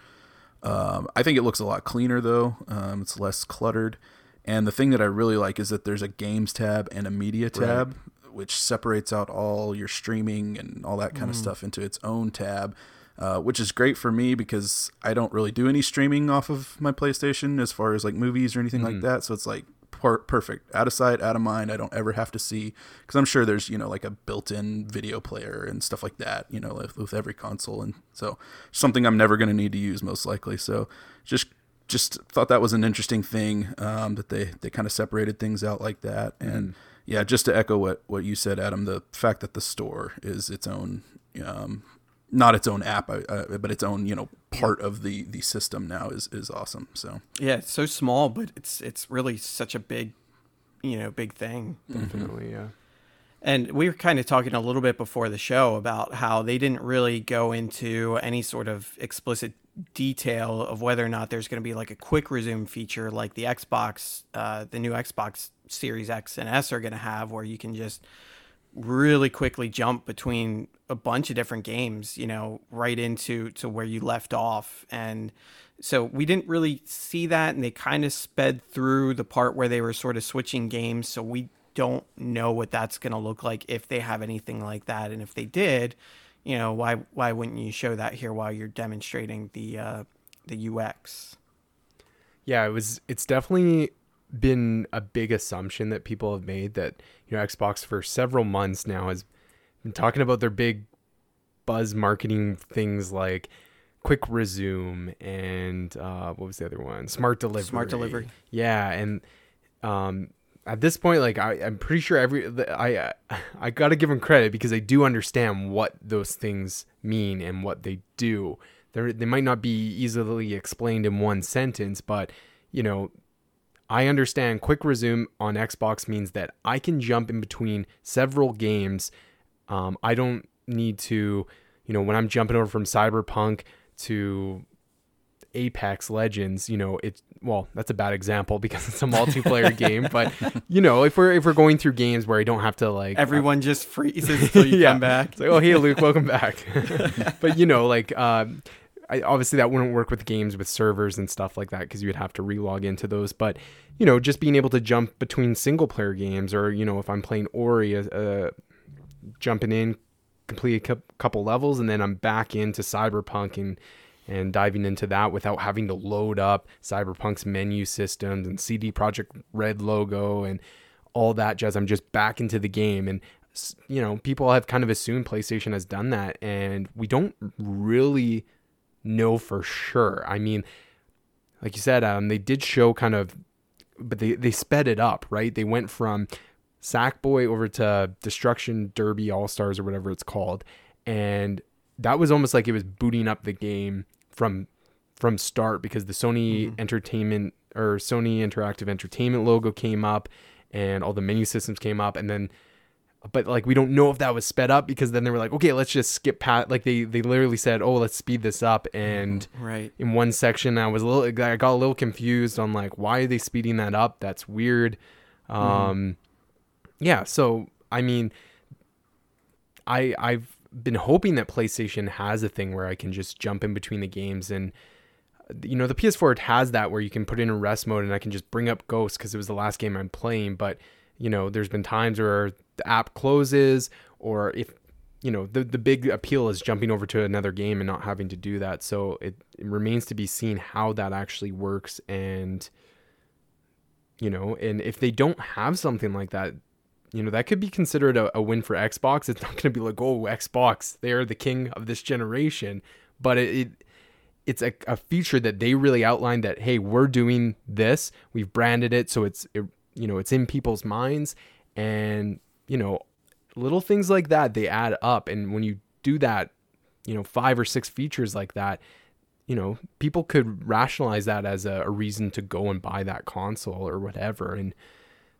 Um, I think it looks a lot cleaner though. Um, it's less cluttered. And the thing that I really like is that there's a games tab and a media tab, right. which separates out all your streaming and all that kind mm. of stuff into its own tab uh, which is great for me because I don't really do any streaming off of my PlayStation as far as like movies or anything mm-hmm. like that. So it's like per- perfect, out of sight, out of mind. I don't ever have to see because I'm sure there's you know like a built-in video player and stuff like that. You know, with, with every console, and so something I'm never going to need to use most likely. So just just thought that was an interesting thing um, that they they kind of separated things out like that and. Mm. Yeah, just to echo what, what you said, Adam, the fact that the store is its own um, not its own app, uh, but its own you know part of the the system now is is awesome. So yeah, it's so small, but it's it's really such a big, you know, big thing. Definitely, mm-hmm. yeah. And we were kind of talking a little bit before the show about how they didn't really go into any sort of explicit detail of whether or not there's going to be like a quick resume feature like the Xbox, uh, the new Xbox Series X and S are going to have, where you can just really quickly jump between a bunch of different games, you know, right into to where you left off. And so we didn't really see that and they kind of sped through the part where they were sort of switching games, so we don't know what that's going to look like if they have anything like that and if they did, you know, why why wouldn't you show that here while you're demonstrating the uh the UX? Yeah, it was it's definitely been a big assumption that people have made that you know Xbox for several months now has been talking about their big buzz marketing things like quick resume and uh, what was the other one? Smart delivery. Smart delivery. Yeah and um, at this point like I, i'm pretty sure every i i gotta give them credit because they do understand what those things mean and what they do. They they might not be easily explained in one sentence but you know I understand quick resume on Xbox means that I can jump in between several games. Um, I don't need to, you know, when I'm jumping over from Cyberpunk to Apex Legends, you know, it's well, that's a bad example because it's a multiplayer game, but you know, if we're if we're going through games where I don't have to like everyone uh, just freezes until you yeah. come back. It's like, oh hey Luke, welcome back. but you know, like um, I, obviously that wouldn't work with games with servers and stuff like that because you would have to relog into those. But you know, just being able to jump between single player games, or you know, if I'm playing Ori, uh, uh jumping in, complete a couple levels, and then I'm back into Cyberpunk and and diving into that without having to load up Cyberpunk's menu systems and CD Projekt Red logo and all that jazz. I'm just back into the game and you know, people have kind of assumed PlayStation has done that and we don't really know for sure. I mean, like you said, um, they did show kind of, but they, they sped it up, right? They went from Sackboy over to Destruction Derby All Stars or whatever it's called, and that was almost like it was booting up the game from from start because the Sony mm-hmm. Entertainment or Sony Interactive Entertainment logo came up and all the menu systems came up and then but like we don't know if that was sped up because then they were like okay let's just skip past like they they literally said oh let's speed this up and mm-hmm. right in one section i was a little i got a little confused on like why are they speeding that up that's weird mm-hmm. um yeah so i mean i i've been hoping that playstation has a thing where i can just jump in between the games and you know the ps4 has that where you can put it in a rest mode and i can just bring up ghost because it was the last game i'm playing but you know there's been times where the app closes or if you know the the big appeal is jumping over to another game and not having to do that. So it, it remains to be seen how that actually works and you know and if they don't have something like that you know that could be considered a, a win for xbox. It's not going to be like oh xbox they're the king of this generation. But it, it it's a, a feature that they really outlined that hey we're doing this. We've branded it so it's it, you know it's in people's minds. And you know little things like that they add up. And when you do that you know five or six features like that you know people could rationalize that as a, a reason to go and buy that console or whatever. And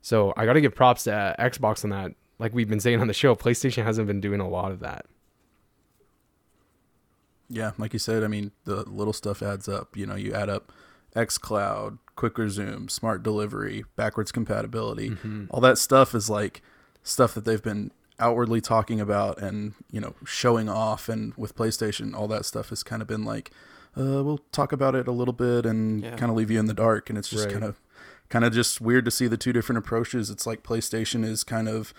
so i got to give props to xbox on that. Like we've been saying on the show playstation hasn't been doing a lot of that. Yeah like you said i mean the little stuff adds up. You know you add up xCloud, quick resume, smart delivery, backwards compatibility. Mm-hmm. All that stuff is like stuff that they've been outwardly talking about and, you know, showing off and with PlayStation, all that stuff has kind of been like uh, we'll talk about it a little bit and yeah. kind of leave you in the dark and it's just right. kind of kind of just weird to see the two different approaches. It's like PlayStation is kind of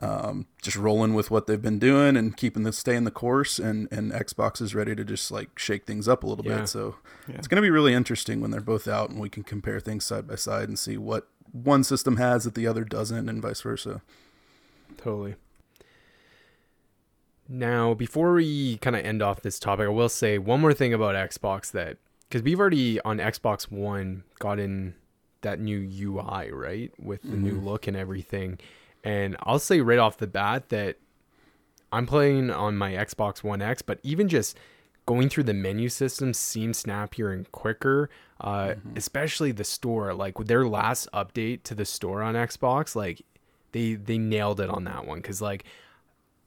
um, just rolling with what they've been doing and keeping the stay in the course and and Xbox is ready to just like shake things up a little yeah. bit so yeah. it's going to be really interesting when they're both out and we can compare things side by side and see what one system has that the other doesn't and vice versa totally now before we kind of end off this topic I will say one more thing about Xbox that because we've already on Xbox One gotten that new UI right with the mm-hmm. new look and everything and I'll say right off the bat that I'm playing on my Xbox One X, but even just going through the menu system seems snappier and quicker. Uh, mm-hmm. Especially the store, like with their last update to the store on Xbox, like they they nailed it on that one. Cause like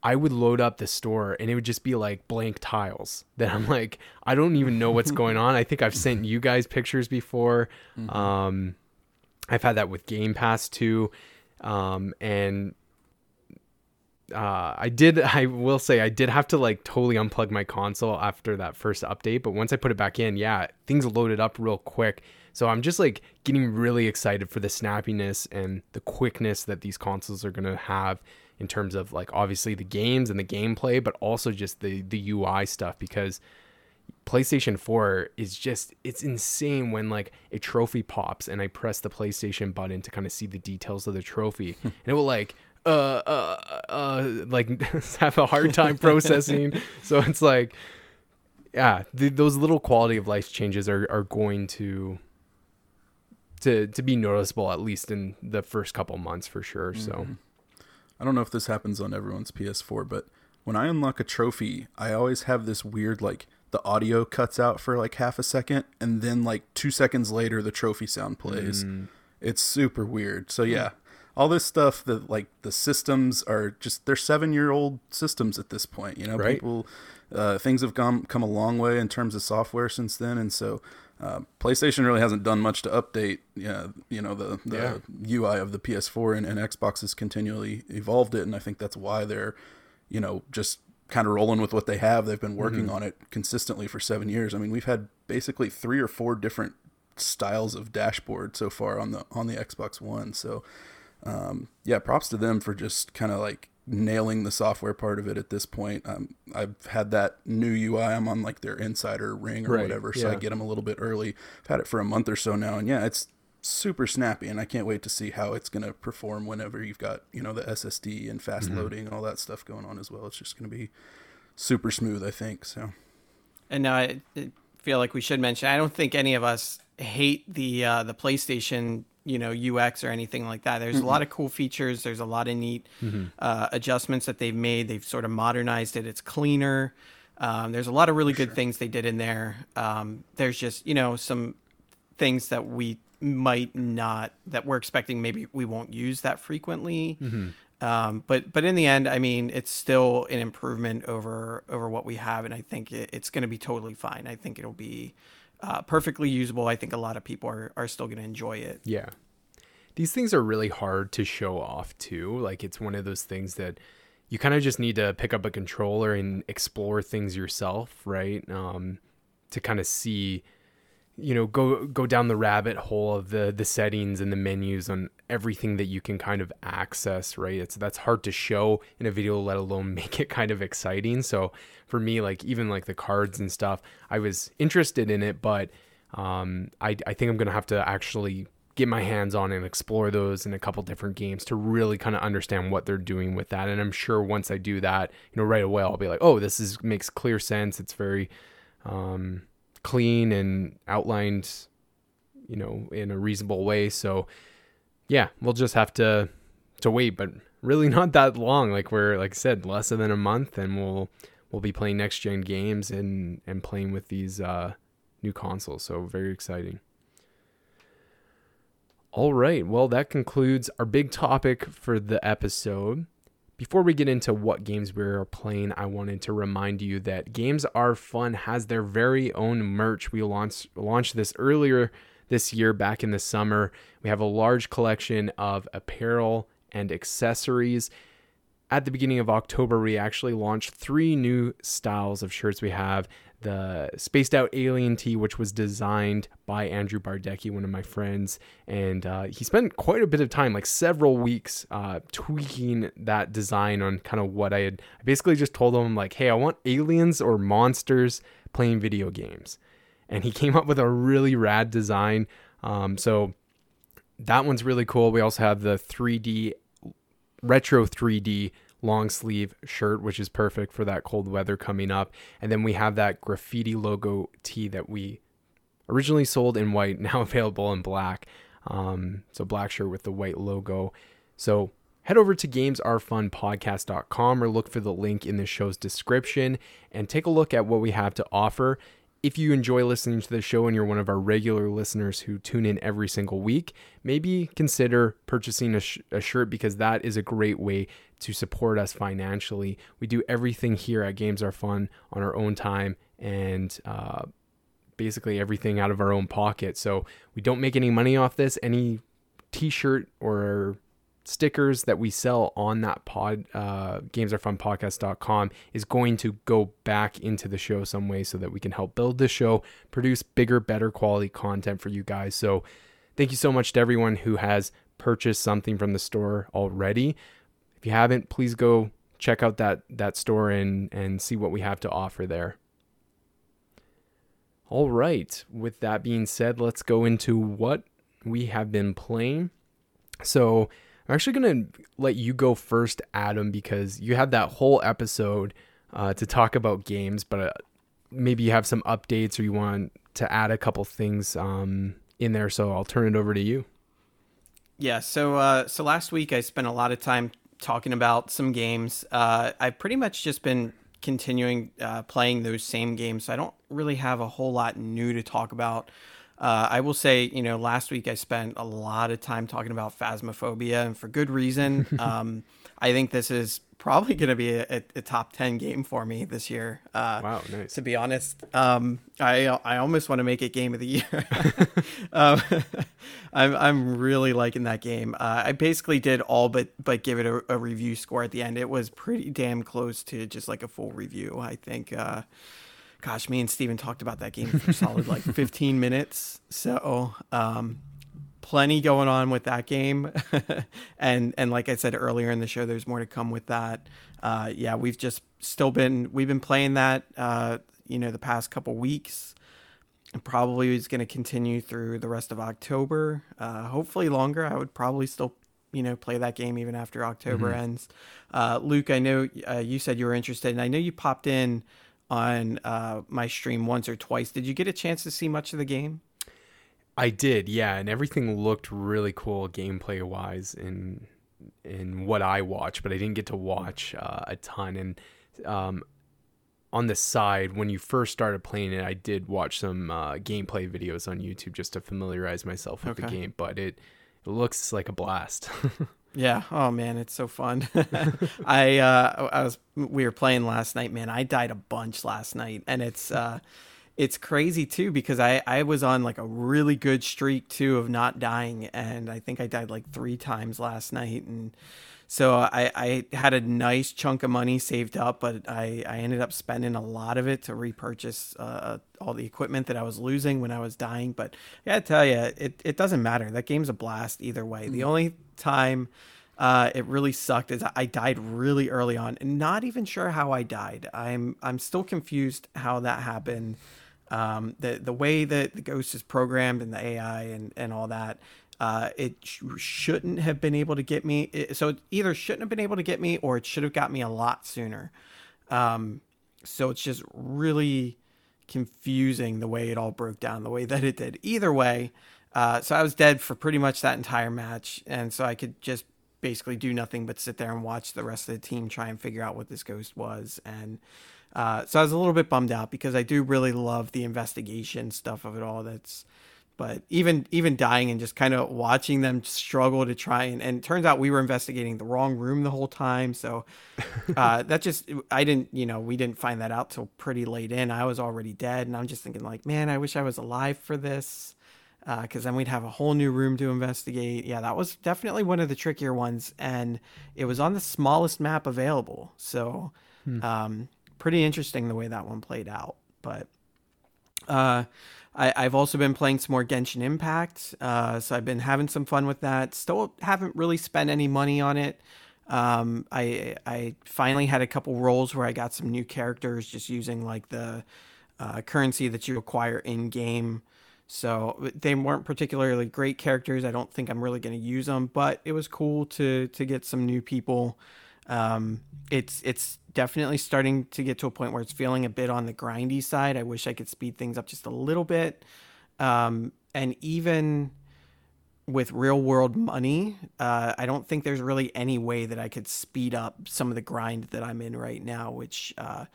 I would load up the store and it would just be like blank tiles. That I'm like, I don't even know what's going on. I think I've sent you guys pictures before. Mm-hmm. Um, I've had that with Game Pass too. Um, and uh, I did, I will say, I did have to like totally unplug my console after that first update. But once I put it back in, yeah, things loaded up real quick. So I'm just like getting really excited for the snappiness and the quickness that these consoles are going to have in terms of like obviously the games and the gameplay, but also just the the UI stuff because PlayStation 4 is just it's insane when like a trophy pops and I press the PlayStation button to kind of see the details of the trophy. And it will like uh uh uh like have a hard time processing. So it's like yeah the, those little quality of life changes are are going to to to be noticeable at least in the first couple months for sure so mm-hmm. I don't know if this happens on everyone's PS4 but when I unlock a trophy I always have this weird like the audio cuts out for like half a second and then like two seconds later the trophy sound plays mm. it's super weird so yeah all this stuff that like the systems are just they're seven year old systems at this point you know right. people uh, things have come come a long way in terms of software since then and so uh, PlayStation really hasn't done much to update, yeah, you know, the, the yeah. UI of the PS4, and, and Xbox has continually evolved it, and I think that's why they're, you know, just kind of rolling with what they have. They've been working mm-hmm. on it consistently for seven years. I mean, we've had basically three or four different styles of dashboard so far on the on the Xbox One. So, um, yeah, props to them for just kind of like nailing the software part of it at this point. Um, I've had that new UI. I'm on like their insider ring or right. whatever, so yeah. I get them a little bit early. I've had it for a month or so now, and yeah, it's super snappy and I can't wait to see how it's going to perform whenever you've got, you know, the SSD and fast mm-hmm. loading and all that stuff going on as well. It's just going to be super smooth, I think. So And now I feel like we should mention I don't think any of us hate the uh the PlayStation you know UX or anything like that. There's Mm-mm. a lot of cool features. There's a lot of neat Mm-hmm. uh, adjustments that they've made. They've sort of modernized it. It's cleaner. Um, there's a lot of really good things they did in there. Um, there's just you know some things that we might not that we're expecting maybe we won't use that frequently. Mm-hmm. Um, but but in the end, I mean, it's still an improvement over over what we have, and I think it, it's going to be totally fine. I think it'll be uh, perfectly usable. I think a lot of people are are still going to enjoy it. Yeah. These things are really hard to show off too. Like it's one of those things that you kind of just need to pick up a controller and explore things yourself, right? Um, to kind of see, you know, go go down the rabbit hole of the the settings and the menus on everything that you can kind of access, right? It's that's hard to show in a video, let alone make it kind of exciting. So for me, like even like the cards and stuff, I was interested in it, but um, I I think I'm gonna have to actually get my hands on and explore those in a couple different games to really kind of understand what they're doing with that. And I'm sure once I do that, you know, right away I'll be like, oh, this is makes clear sense. It's very um, clean and outlined, you know, in a reasonable way. So yeah, we'll just have to to wait, but really not that long. Like we're like I said, less than a month, and we'll we'll be playing next gen games and and playing with these uh, new consoles. So very exciting. All right. Well, that concludes our big topic for the episode. Before we get into what games we are playing, I wanted to remind you that Games Are Fun has their very own merch. We launched launched this earlier this year back in the summer. We have a large collection of apparel and accessories. At the beginning of October, we actually launched three new styles of shirts. We have the Spaced Out Alien Tee, which was designed by Andrew Bardecki, one of my friends. And uh, he spent quite a bit of time, like several weeks, uh, tweaking that design on kind of what I had. I basically just told him, like, hey, I want aliens or monsters playing video games. And he came up with a really rad design. Um, so that one's really cool. We also have the 3D, retro 3D long sleeve shirt, which is perfect for that cold weather coming up. And then we have that graffiti logo tee that we originally sold in white, now available in black. Um, so black shirt with the white logo. So head over to gamesarefunpodcast.com or look for the link in the show's description and take a look at what we have to offer. If you enjoy listening to the show and you're one of our regular listeners who tune in every single week, maybe consider purchasing a, sh- a shirt because that is a great way to support us financially. We do everything here at Games Are Fun on our own time and uh, basically everything out of our own pocket. So we don't make any money off this. Any t shirt or stickers that we sell on that pod uh gamesarefunpodcast.com is going to go back into the show some way so that we can help build the show produce bigger better quality content for you guys. So thank you so much to everyone who has purchased something from the store already. If you haven't please go check out that that store and and see what we have to offer there. All right. With that being said let's go into what we have been playing. So I'm actually going to let you go first, Adam, because you had that whole episode uh, to talk about games, but uh, maybe you have some updates or you want to add a couple things um, in there. So I'll turn it over to you. Yeah. So uh, so last week I spent a lot of time talking about some games. Uh, I've pretty much just been continuing uh, playing those same games. So I don't really have a whole lot new to talk about. Uh, I will say, you know, last week I spent a lot of time talking about Phasmophobia, and for good reason. um, I think this is probably going to be a, a, top ten game for me this year. Uh, wow, nice. To be honest, um, I I almost want to make it game of the year. um, I'm I'm really liking that game. Uh, I basically did all but but give it a, a, review score at the end. It was pretty damn close to just like a full review. I think. Uh, gosh, me and Steven talked about that game for solid like 15 minutes. So, um, plenty going on with that game. and, and like I said earlier in the show, there's more to come with that. Uh, yeah, we've just still been, we've been playing that, uh, you know, the past couple weeks and probably is going to continue through the rest of October. Uh, hopefully longer. I would probably still you know play that game even after October mm-hmm. ends. Uh, Luke, I know uh, you said you were interested, and I know you popped in on uh, my stream once or twice. Did you get a chance to see much of the game? I did, yeah, and everything looked really cool gameplay wise in in what I watched, but I didn't get to watch uh, a ton. And um, on the side, when you first started playing it, I did watch some uh, gameplay videos on YouTube just to familiarize myself with Okay. the game. But it, it looks like a blast. Yeah. Oh man, it's so fun. I uh I was we were playing last night, man. I died a bunch last night and it's uh it's crazy too because I I was on like a really good streak too of not dying and I think I died like 3 times last night and so I I had a nice chunk of money saved up, but I I ended up spending a lot of it to repurchase uh all the equipment that I was losing when I was dying, but I gotta tell you, it, it doesn't matter. That game's a blast either way. The only time uh, it really sucked is I died really early on, and not even sure how I died. I'm I'm still confused how that happened. Um, the the way that the ghost is programmed and the AI and and all that. Uh, it sh- shouldn't have been able to get me. It, so it either shouldn't have been able to get me, or it should have got me a lot sooner. Um, so it's just really confusing the way it all broke down the way that it did. Either way, uh, so I was dead for pretty much that entire match, and so I could just basically do nothing but sit there and watch the rest of the team try and figure out what this ghost was. And uh, so I was a little bit bummed out because I do really love the investigation stuff of it all. That's but even even dying and just kind of watching them struggle to try and and it turns out we were investigating the wrong room the whole time. So uh that just i didn't you know we didn't find that out till pretty late in. I was already dead and i'm just thinking like man i wish i was alive for this. Because then we'd have a whole new room to investigate. Yeah that was definitely one of the trickier ones and it was on the smallest map available. So um pretty interesting the way that one played out. But uh, I, I've also been playing some more Genshin Impact, uh, so I've been having some fun with that. Still haven't really spent any money on it. Um, I I finally had a couple rolls where I got some new characters just using like the uh, currency that you acquire in game. So they weren't particularly great characters. I don't think I'm really going to use them, but it was cool to to get some new people. Um, it's it's definitely starting to get to a point where it's feeling a bit on the grindy side. I wish I could speed things up just a little bit. Um, and even with real world money, uh, I don't think there's really any way that I could speed up some of the grind that I'm in right now, which uh,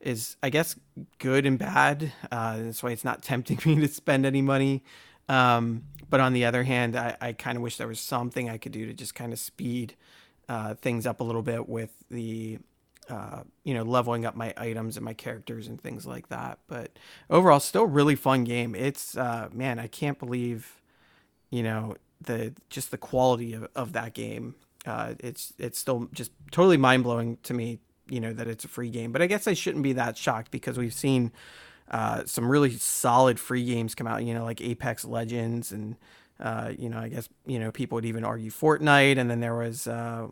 is, I guess, good and bad. Uh, that's why it's not tempting me to spend any money. Um, but on the other hand, I, I kind of wish there was something I could do to just kind of speed uh, things up a little bit with the uh, you know, leveling up my items and my characters and things like that. But overall, still really fun game. It's uh, man, I can't believe, you know, the just the quality of, of that game. Uh, it's it's still just totally mind blowing to me, you know, that it's a free game. But I guess I shouldn't be that shocked because we've seen uh, some really solid free games come out. You know, like Apex Legends and. Uh, you know, I guess you know people would even argue Fortnite, and then there was uh,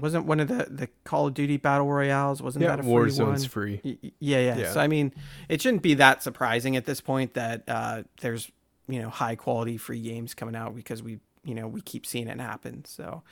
wasn't one of the the Call of Duty battle royales wasn't yeah, that a free Warzone's one? free. Y- Yeah, yeah, Yeah. So I mean, it shouldn't be that surprising at this point that uh, there's you know high quality free games coming out because we you know we keep seeing it happen. So,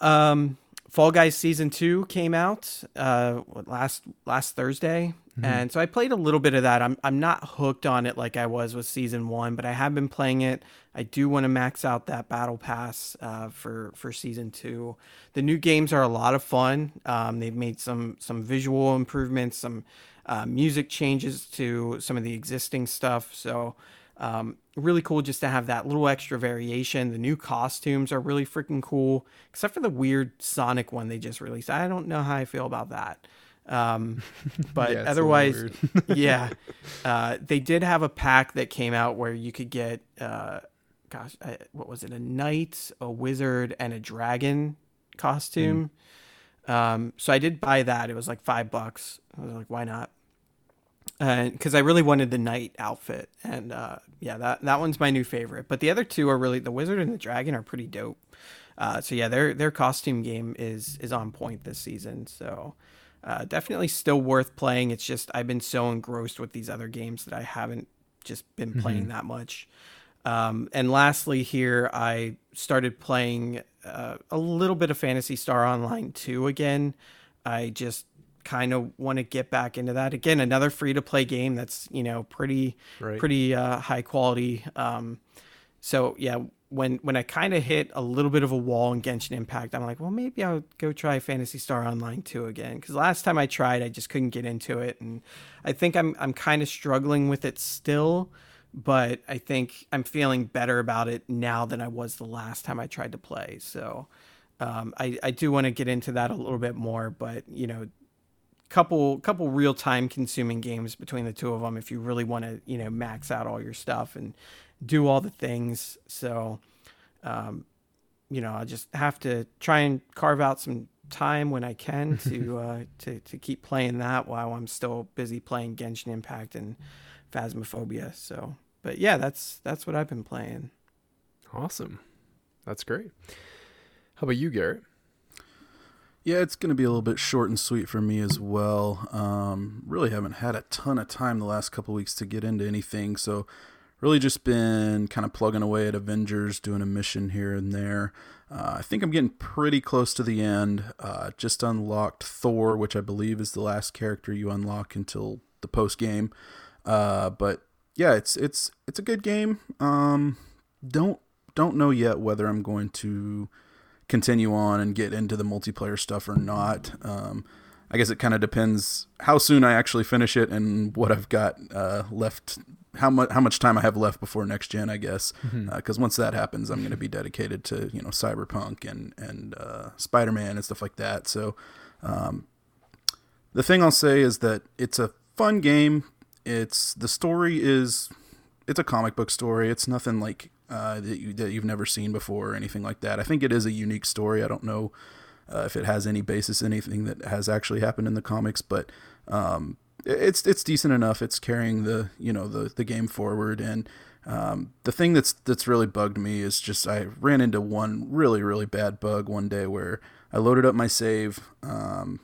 um, Fall Guys season two came out uh last last Thursday, and so I played a little bit of that. I'm I'm not hooked on it like I was with season one, but I have been playing it. I do want to max out that battle pass uh, for for season two. The new games are a lot of fun. Um, they've made some some visual improvements, some uh, music changes to some of the existing stuff. So um, really cool just to have that little extra variation. The new costumes are really freaking cool, except for the weird Sonic one they just released. I don't know how I feel about that. Um, but Yeah, it's a little otherwise, yeah, uh, they did have a pack that came out where you could get, uh, gosh, uh, what was it? A knight, a wizard, and a dragon costume. Um, so I did buy that. It was like five bucks. I was like, why not? And because I really wanted the knight outfit, and uh, yeah, that that one's my new favorite. But the other two are really the wizard and the dragon are pretty dope. Uh, so yeah, their their costume game is is on point this season. So uh, definitely still worth playing. It's just I've been so engrossed with these other games that I haven't just been playing that much. Um, and lastly, here I started playing uh, a little bit of Phantasy Star Online 2 again. I just kind of want to get back into that again. Another free to play game that's you know pretty Right. pretty uh, high quality. Um, so yeah, when when I kind of hit a little bit of a wall in Genshin Impact, I'm like, well, maybe I'll go try Phantasy Star Online 2 again. Because last time I tried, I just couldn't get into it, and I think I'm I'm kind of struggling with it still. But I think I'm feeling better about it now than I was the last time I tried to play. So um, I I do want to get into that a little bit more. But you know, couple couple real time consuming games between the two of them if you really want to you know max out all your stuff and do all the things so um you know i just have to try and carve out some time when i can to uh to, to keep playing that while i'm still busy playing genshin impact and phasmophobia so but yeah that's that's what i've been playing Awesome. That's great. How about you, Garrett? Yeah, it's going to be a little bit short and sweet for me as well. Um, really haven't had a ton of time the last couple weeks to get into anything, so really just been kind of plugging away at Avengers, doing a mission here and there. Uh, I think I'm getting pretty close to the end. Uh, just unlocked Thor, which I believe is the last character you unlock until the post game. Uh, but yeah, it's it's it's a good game. Um, don't don't know yet whether I'm going to continue on and get into the multiplayer stuff or not. Um, I guess it kind of depends how soon I actually finish it and what I've got uh, left, how much how much time I have left before next gen. I guess because once that happens, I'm going to be dedicated to you know Cyberpunk and and uh, Spider Man and stuff like that. So um, the thing I'll say is that it's a fun game. It's the story is it's a comic book story. It's nothing like uh, that you that you've never seen before or anything like that. I think it is a unique story. I don't know uh, if it has any basis in anything that has actually happened in the comics, but um, it's it's decent enough. It's carrying the you know the the game forward. And um, the thing that's that's really bugged me is just I ran into one really really bad bug one day where I loaded up my save. Um,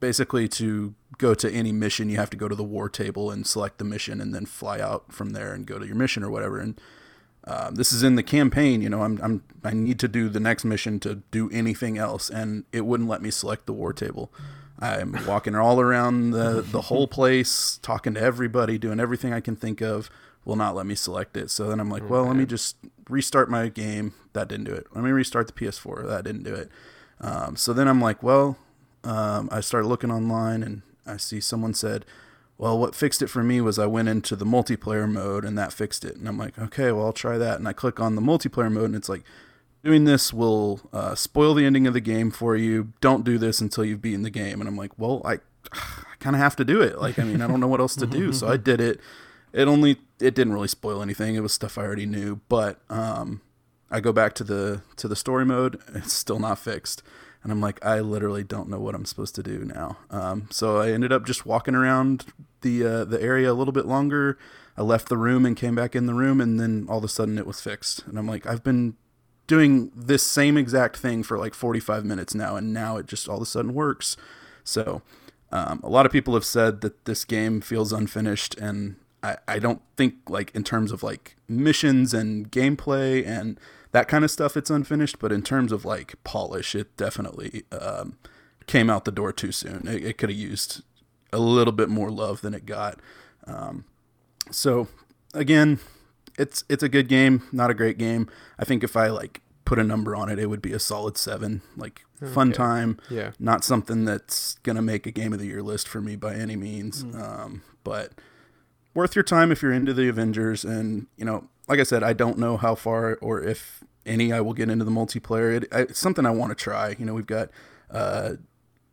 basically to go to any mission you have to go to the war table and select the mission and then fly out from there and go to your mission or whatever and um, this is in the campaign you know I'm, I'm i need to do the next mission to do anything else and it wouldn't let me select the war table. I'm walking all around the, the whole place talking to everybody doing everything i can think of will not let me select it. So then i'm like well let me just restart my game. That didn't do it. Let me restart the ps4 that didn't do it. Um, so then i'm like well um, I started looking online and I see someone said, well, what fixed it for me was I went into the multiplayer mode and that fixed it. And I'm like, okay, well, I'll try that. And I click on the multiplayer mode and it's like, doing this will uh, spoil the ending of the game for you. Don't do this until you've beaten the game. And I'm like, well, I, I kind of have to do it. Like, I mean, I don't know what else to do. So I did it. It only, it didn't really spoil anything. It was stuff I already knew. But um, I go back to the to the story mode. It's still not fixed and I'm like, I literally don't know what I'm supposed to do now. Um, so I ended up just walking around the uh, the area a little bit longer. I left the room and came back in the room, and then all of a sudden it was fixed. And I'm like, I've been doing this same exact thing for like 45 minutes now, and now it just all of a sudden works. So um, a lot of people have said that this game feels unfinished, and I, I don't think like in terms of like missions and gameplay and that kind of stuff it's unfinished but in terms of like polish it definitely um, came out the door too soon. It, it could have used a little bit more love than it got. Um, so again it's it's a good game not a great game. I think if i like put a number on it it would be a solid seven like fun time. Yeah. not something that's gonna make a game of the year list for me by any means. Um, but worth your time if you're into the Avengers. And you know, like I said, I don't know how far or if any I will get into the multiplayer. It, I, it's something I want to try. You know, we've got uh,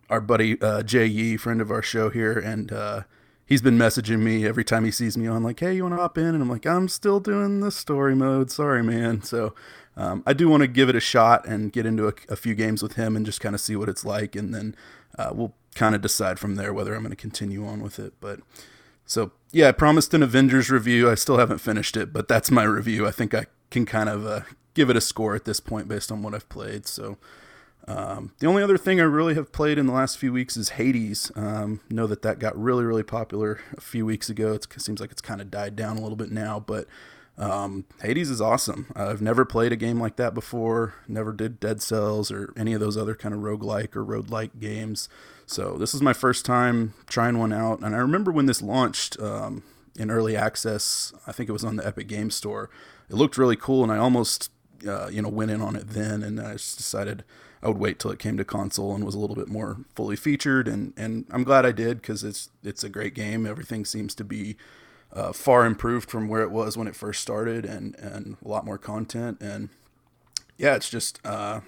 our buddy uh, Jay Yee, friend of our show here, and uh, he's been messaging me every time he sees me on, like, "Hey, you want to hop in?" And I'm like, "I'm still doing the story mode. Sorry, man." So. Um, I do want to give it a shot and get into a, a few games with him and just kind of see what it's like, and then uh, we'll kind of decide from there whether I'm going to continue on with it. But so yeah, I promised an Avengers review. I still haven't finished it, but that's my review. I think I can kind of uh, give it a score at this point based on what I've played. So um, the only other thing I really have played in the last few weeks is Hades. Um, know that that got really really popular a few weeks ago. It's, it seems like it's kind of died down a little bit now, but Um, Hades is awesome. I've never played a game like that before. Never did Dead Cells or any of those other kind of roguelike or roguelite games. So this is my first time trying one out. And I remember when this launched um, in early access, I think it was on the Epic Game Store. It looked really cool, and I almost uh, you know went in on it then, and I just decided I would wait till it came to console and was a little bit more fully featured. And and I'm glad I did because it's it's a great game. Everything seems to be uh, far improved from where it was when it first started, and and a lot more content. And yeah, it's just uh,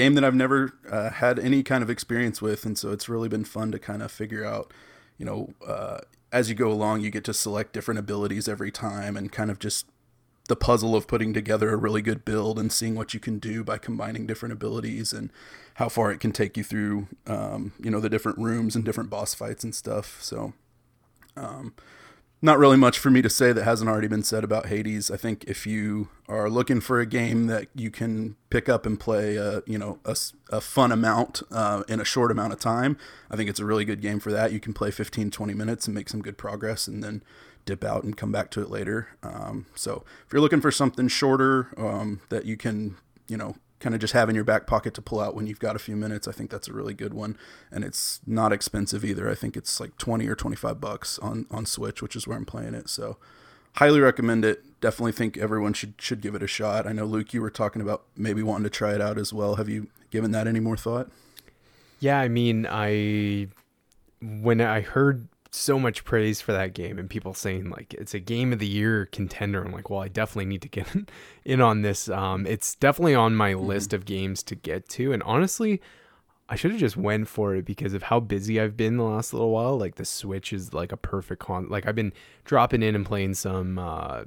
game that I've never uh, had any kind of experience with, and so it's really been fun to kind of figure out, you know, uh, as you go along, you get to select different abilities every time, and kind of just the puzzle of putting together a really good build and seeing what you can do by combining different abilities and how far it can take you through, um, you know, the different rooms and different boss fights and stuff. So, um, not really much for me to say that hasn't already been said about Hades. I think if you are looking for a game that you can pick up and play, a, you know, a, a fun amount uh, in a short amount of time, I think it's a really good game for that. You can play 15, 20 minutes and make some good progress and then dip out and come back to it later. Um, so if you're looking for something shorter um, that you can, you know, kind of just have in your back pocket to pull out when you've got a few minutes. I think that's a really good one, and it's not expensive either. I think it's like twenty or twenty five bucks on on Switch, which is where I'm playing it. So, highly recommend it. Definitely think everyone should should give it a shot. I know Luke, you were talking about maybe wanting to try it out as well. Have you given that any more thought? Yeah, I mean, I when I heard so much praise for that game and people saying like it's a game of the year contender. I'm like, well, I definitely need to get in on this. Um, it's definitely on my mm-hmm. list of games to get to. And honestly, I should have just went for it because of how busy I've been the last little while. Like the Switch is like a perfect con. Like I've been dropping in and playing some uh,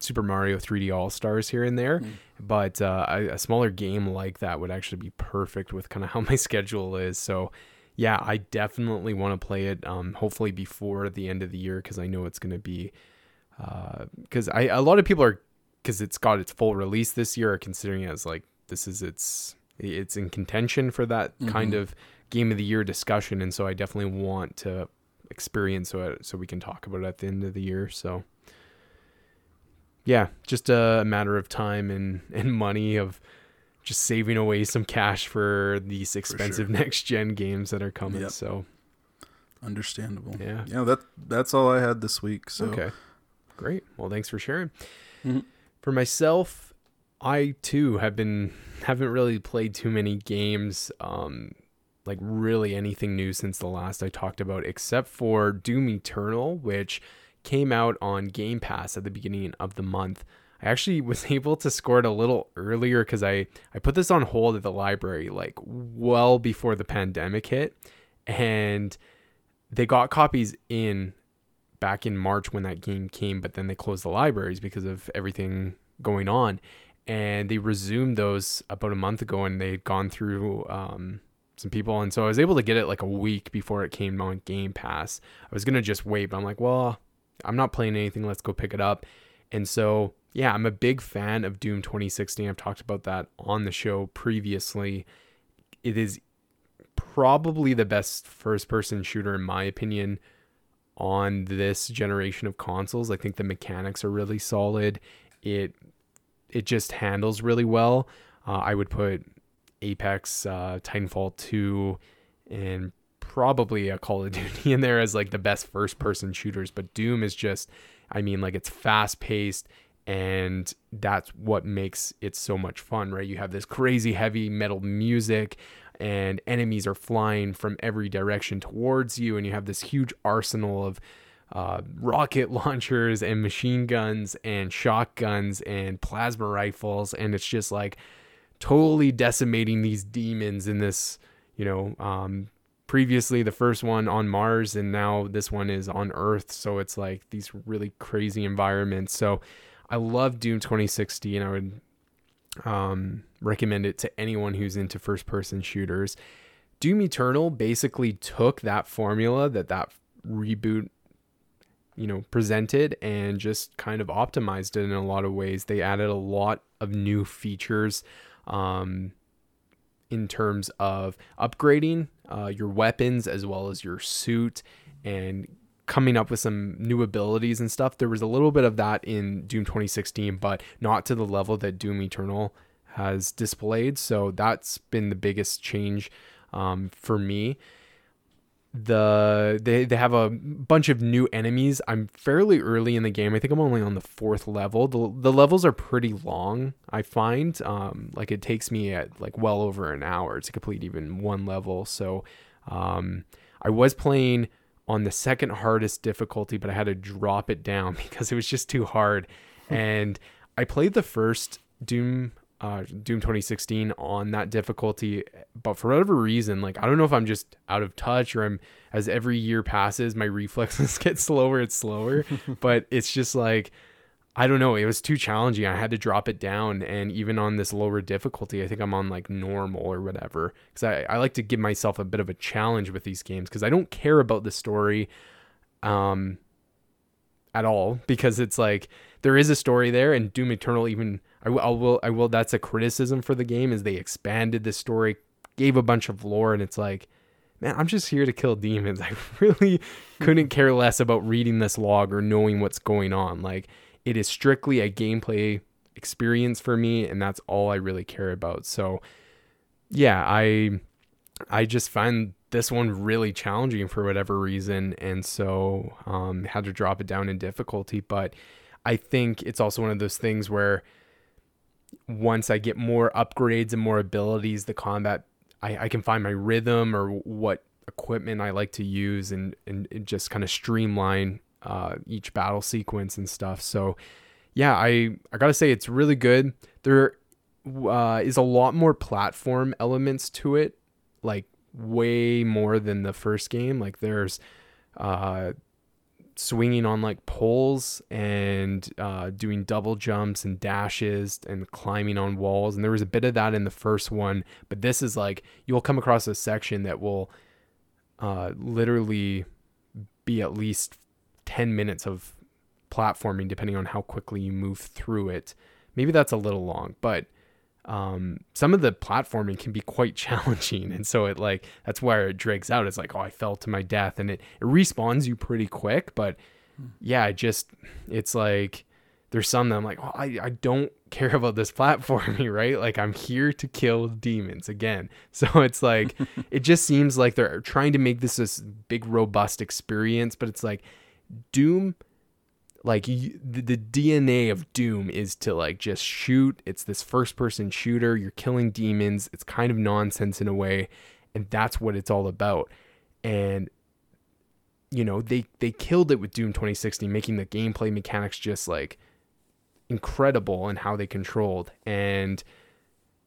Super Mario 3D All Stars here and there, mm. but uh, a, a smaller game like that would actually be perfect with kind of how my schedule is. So yeah, I definitely want to play it. Um, hopefully before the end of the year because I know it's going to be. Because uh, I a lot of people are because it's got its full release this year are considering it as like this is its it's in contention for that mm-hmm. kind of game of the year discussion, and so I definitely want to experience it so we can talk about it at the end of the year. So yeah, just a matter of time and and money of just saving away some cash for these expensive sure. next gen games that are coming. Yep. So understandable. Yeah. Yeah, that that's all I had this week. So Okay. Great. Well, thanks for sharing. Mm-hmm. For myself, I too have been haven't really played too many games um like really anything new since the last I talked about except for Doom Eternal, which came out on Game Pass at the beginning of the month. I actually was able to score it a little earlier because I, I put this on hold at the library like well before the pandemic hit. And they got copies in back in March when that game came, but then they closed the libraries because of everything going on. And they resumed those about a month ago and they'd gone through um, some people. And so I was able to get it like a week before it came on Game Pass. I was going to just wait, but I'm like, well, I'm not playing anything. Let's go pick it up. And so yeah, I'm a big fan of Doom 2016. I've talked about that on the show previously. It is probably the best first person shooter, in my opinion, on this generation of consoles. I think the mechanics are really solid. It it just handles really well. Uh, I would put Apex, uh, Titanfall 2, and probably a Call of Duty in there as like the best first person shooters. But Doom is just, I mean, like it's fast paced and that's what makes it so much fun right? You have this crazy heavy metal music and enemies are flying from every direction towards you and you have this huge arsenal of uh, rocket launchers and machine guns and shotguns and plasma rifles and it's just like totally decimating these demons in this you know um, previously the first one on mars and now this one is on earth. So it's like these really crazy environments. So I love Doom 2016. I would um, recommend it to anyone who's into first person shooters. Doom Eternal basically took that formula that that reboot you know presented and just kind of optimized it in a lot of ways they added a lot of new features um, in terms of upgrading uh, your weapons as well as your suit and coming up with some new abilities and stuff. There was a little bit of that in Doom 2016, but not to the level that Doom Eternal has displayed. So that's been the biggest change um, for me. The they they have a bunch of new enemies. I'm fairly early in the game. I think I'm only on the fourth level. The the levels are pretty long. I find um, like it takes me at like well over an hour to complete even one level. So um, I was playing on the second hardest difficulty, but I had to drop it down because it was just too hard. and I played the first Doom uh, Doom 2016 on that difficulty, but for whatever reason, like I don't know if I'm just out of touch or I'm as every year passes, my reflexes get slower and slower. but it's just like I don't know. It was too challenging. I had to drop it down, and even on this lower difficulty, I think I'm on like normal or whatever. Because I, I like to give myself a bit of a challenge with these games because I don't care about the story, um, at all. Because it's like there is a story there, and Doom Eternal even I, I will I will that's a criticism for the game is they expanded the story, gave a bunch of lore, and it's like, man, I'm just here to kill demons. I really couldn't care less about reading this log or knowing what's going on. Like it is strictly a gameplay experience for me, and that's all I really care about. So yeah, I I just find this one really challenging for whatever reason, and so um, had to drop it down in difficulty. But I think it's also one of those things where once I get more upgrades and more abilities, the combat I, I can find my rhythm or what equipment I like to use and and, and just kind of streamline uh, each battle sequence and stuff. So yeah, I I gotta say it's really good. There uh, is a lot more platform elements to it, like way more than the first game. Like there's uh, swinging on like poles and uh, doing double jumps and dashes and climbing on walls. And there was a bit of that in the first one, but this is like you'll come across a section that will uh, literally be at least 10 minutes of platforming, depending on how quickly you move through it. Maybe that's a little long, but um, some of the platforming can be quite challenging. And so it like, that's where it drags out. It's like, oh, I fell to my death and it, it respawns you pretty quick. But yeah, it just, it's like, there's some that I'm like, oh, I, I don't care about this platforming, right? Like I'm here to kill demons again. So it's like, it just seems like they're trying to make this this big robust experience, but it's like Doom like the, DNA of Doom is to like just shoot. It's this first person shooter. You're killing demons. It's kind of nonsense in a way, and that's what it's all about. And you know they they killed it with Doom 2016, making the gameplay mechanics just like incredible and how they controlled and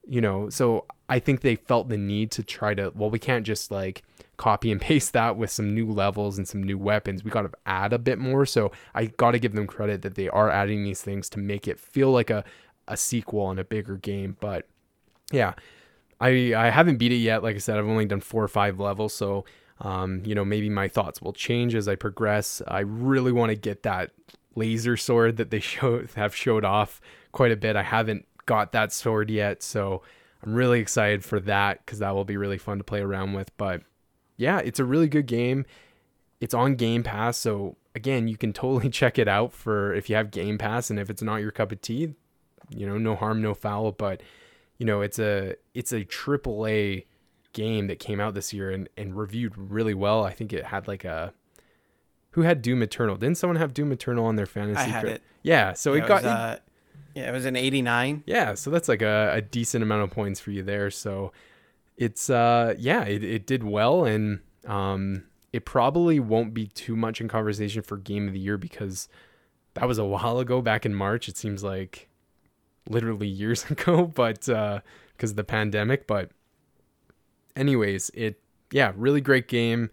you know so I think they felt the need to try to well we can't just like copy and paste that with some new levels and some new weapons. We got to add a bit more. So I got to give them credit that they are adding these things to make it feel like a, a sequel and a bigger game. But yeah, I, I haven't beat it yet. Like I said, I've only done four or five levels. So, um, you know, maybe my thoughts will change as I progress. I really want to get that laser sword that they show have showed off quite a bit. I haven't got that sword yet. So I'm really excited for that because that will be really fun to play around with. But yeah, it's a really good game. It's on Game Pass, so again, you can totally check it out for if you have Game Pass and if it's not your cup of tea, you know, no harm, no foul, but you know, it's a it's a triple A game that came out this year and, and reviewed really well. I think it had like a who had Doom Eternal? Didn't someone have Doom Eternal on their fantasy? I had it. Yeah, so yeah, it got it was, uh, yeah, it was an 89. Yeah, so that's like a, a decent amount of points for you there. So it's uh yeah it, it did well and um it probably won't be too much in conversation for game of the year because that was a while ago back in march it seems like literally years ago but uh because of the pandemic but anyways it yeah really great game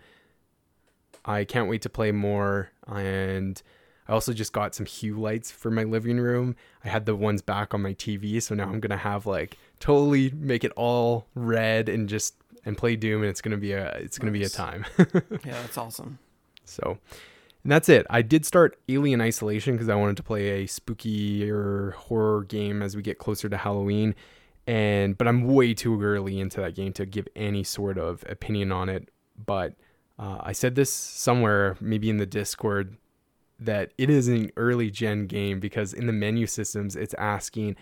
i can't wait to play more and I also just got some hue lights for my living room. I had the ones back on my TV, so now I'm gonna have like totally make it all red and just and play Doom, and it's gonna be a it's gonna nice. be a time. yeah, that's awesome. So, and that's it. I did start Alien Isolation because I wanted to play a spooky or horror game as we get closer to Halloween, and but I'm way too early into that game to give any sort of opinion on it. But uh, I said this somewhere, maybe in the Discord, that it is an early gen game because in the menu systems, it's asking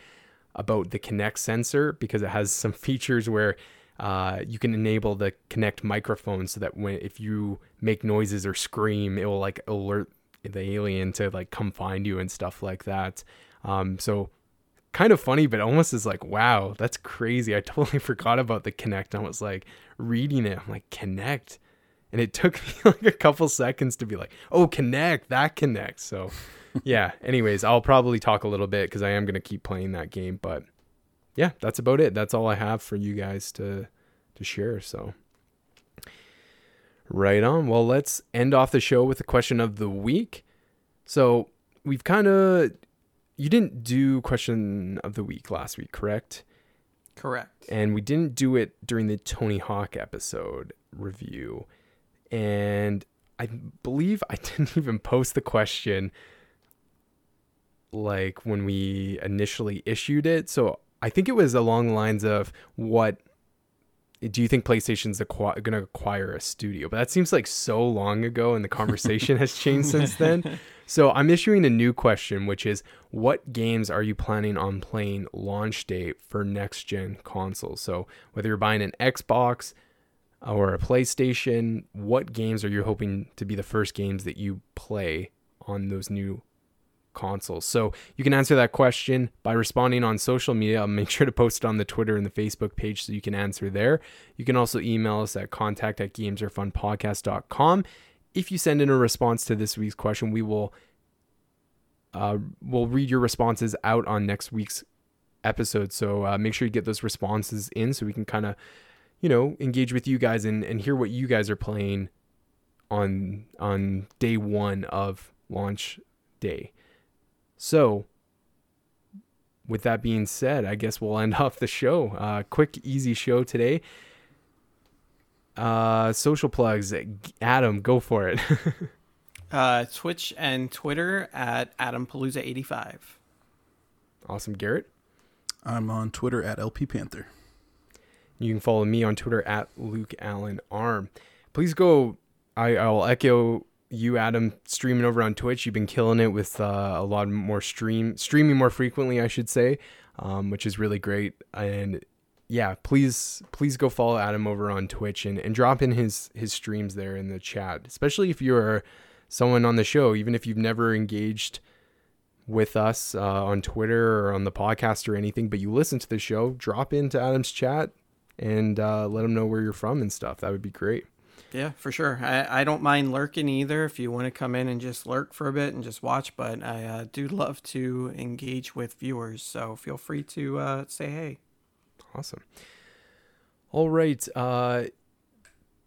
about the Kinect sensor because it has some features where uh, you can enable the Kinect microphone so that when if you make noises or scream, it will like alert the alien to like come find you and stuff like that. Um, so kind of funny, but almost is like, wow, that's crazy. I totally forgot about the Kinect. I was like reading it. I'm like, Kinect. And it took me like a couple seconds to be like, oh, connect, that connects. So yeah, anyways, I'll probably talk a little bit because I am going to keep playing that game. But yeah, that's about it. That's all I have for you guys to to share. So right on. Well, let's end off the show with the question of the week. So we've kind of you didn't do question of the week last week, correct? Correct. And we didn't do it during the Tony Hawk episode review. And I believe I didn't even post the question like when we initially issued it. So I think it was along the lines of what do you think PlayStation's acqu- going to acquire a studio? But that seems like so long ago, and the conversation has changed since then. So I'm issuing a new question, which is what games are you planning on playing launch date for next gen consoles? So whether you're buying an Xbox or a PlayStation, what games are you hoping to be the first games that you play on those new consoles? So you can answer that question by responding on social media. I'll make sure to post it on the Twitter and the Facebook page so you can answer there. You can also email us at contact at gamesarefunpodcast.com. If you send in a response to this week's question, we will uh, we'll read your responses out on next week's episode. So uh, make sure you get those responses in so we can kind of, you know, engage with you guys and, and hear what you guys are playing on on day one of launch day. So, with that being said, I guess we'll end off the show. Uh, quick, easy show today. Uh, social plugs. Adam, go for it. uh, Twitch and Twitter at AdamPalooza85. Awesome, Garrett. I'm on Twitter at LP Panther. You can follow me on Twitter at Luke Allen Arm. Please go. I, I'll echo you, Adam, streaming over on Twitch. You've been killing it with uh, a lot more stream streaming more frequently, I should say, um, which is really great. And yeah, please please go follow Adam over on Twitch and, and drop in his his streams there in the chat, especially if you're someone on the show, even if you've never engaged with us uh, on Twitter or on the podcast or anything, but you listen to the show, drop into Adam's chat and uh, let them know where you're from and stuff. That would be great. Yeah, for sure. I, I don't mind lurking either if you want to come in and just lurk for a bit and just watch, but I uh, do love to engage with viewers. So feel free to uh, say hey. Awesome. All right. Uh,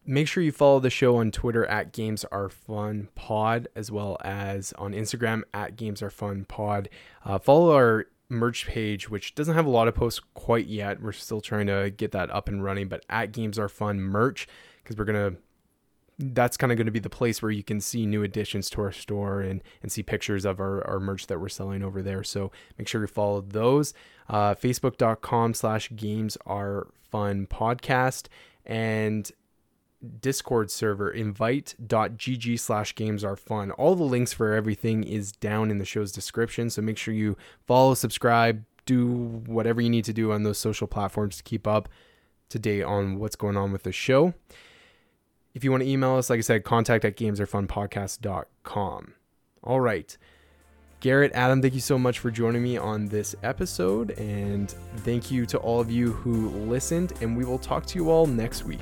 make sure you follow the show on Twitter at Games Are Fun Pod, as well as on Instagram at Games Are Fun Pod. Uh, follow our merch page, which doesn't have a lot of posts quite yet. We're still trying to get that up and running, but at Games Are Fun merch, because we're gonna that's kind of going to be the place where you can see new additions to our store and, and see pictures of our, our merch that we're selling over there. So make sure you follow those. Uh, Facebook.com slash games are fun podcast and Discord server invite.gg slash games are fun. All the links for everything is down in the show's description. So make sure you follow, subscribe, do whatever you need to do on those social platforms to keep up to date on what's going on with the show. If you want to email us, like I said, contact at gamesarefunpodcast.com. All right. Garrett, Adam, thank you so much for joining me on this episode. And thank you to all of you who listened. And we will talk to you all next week.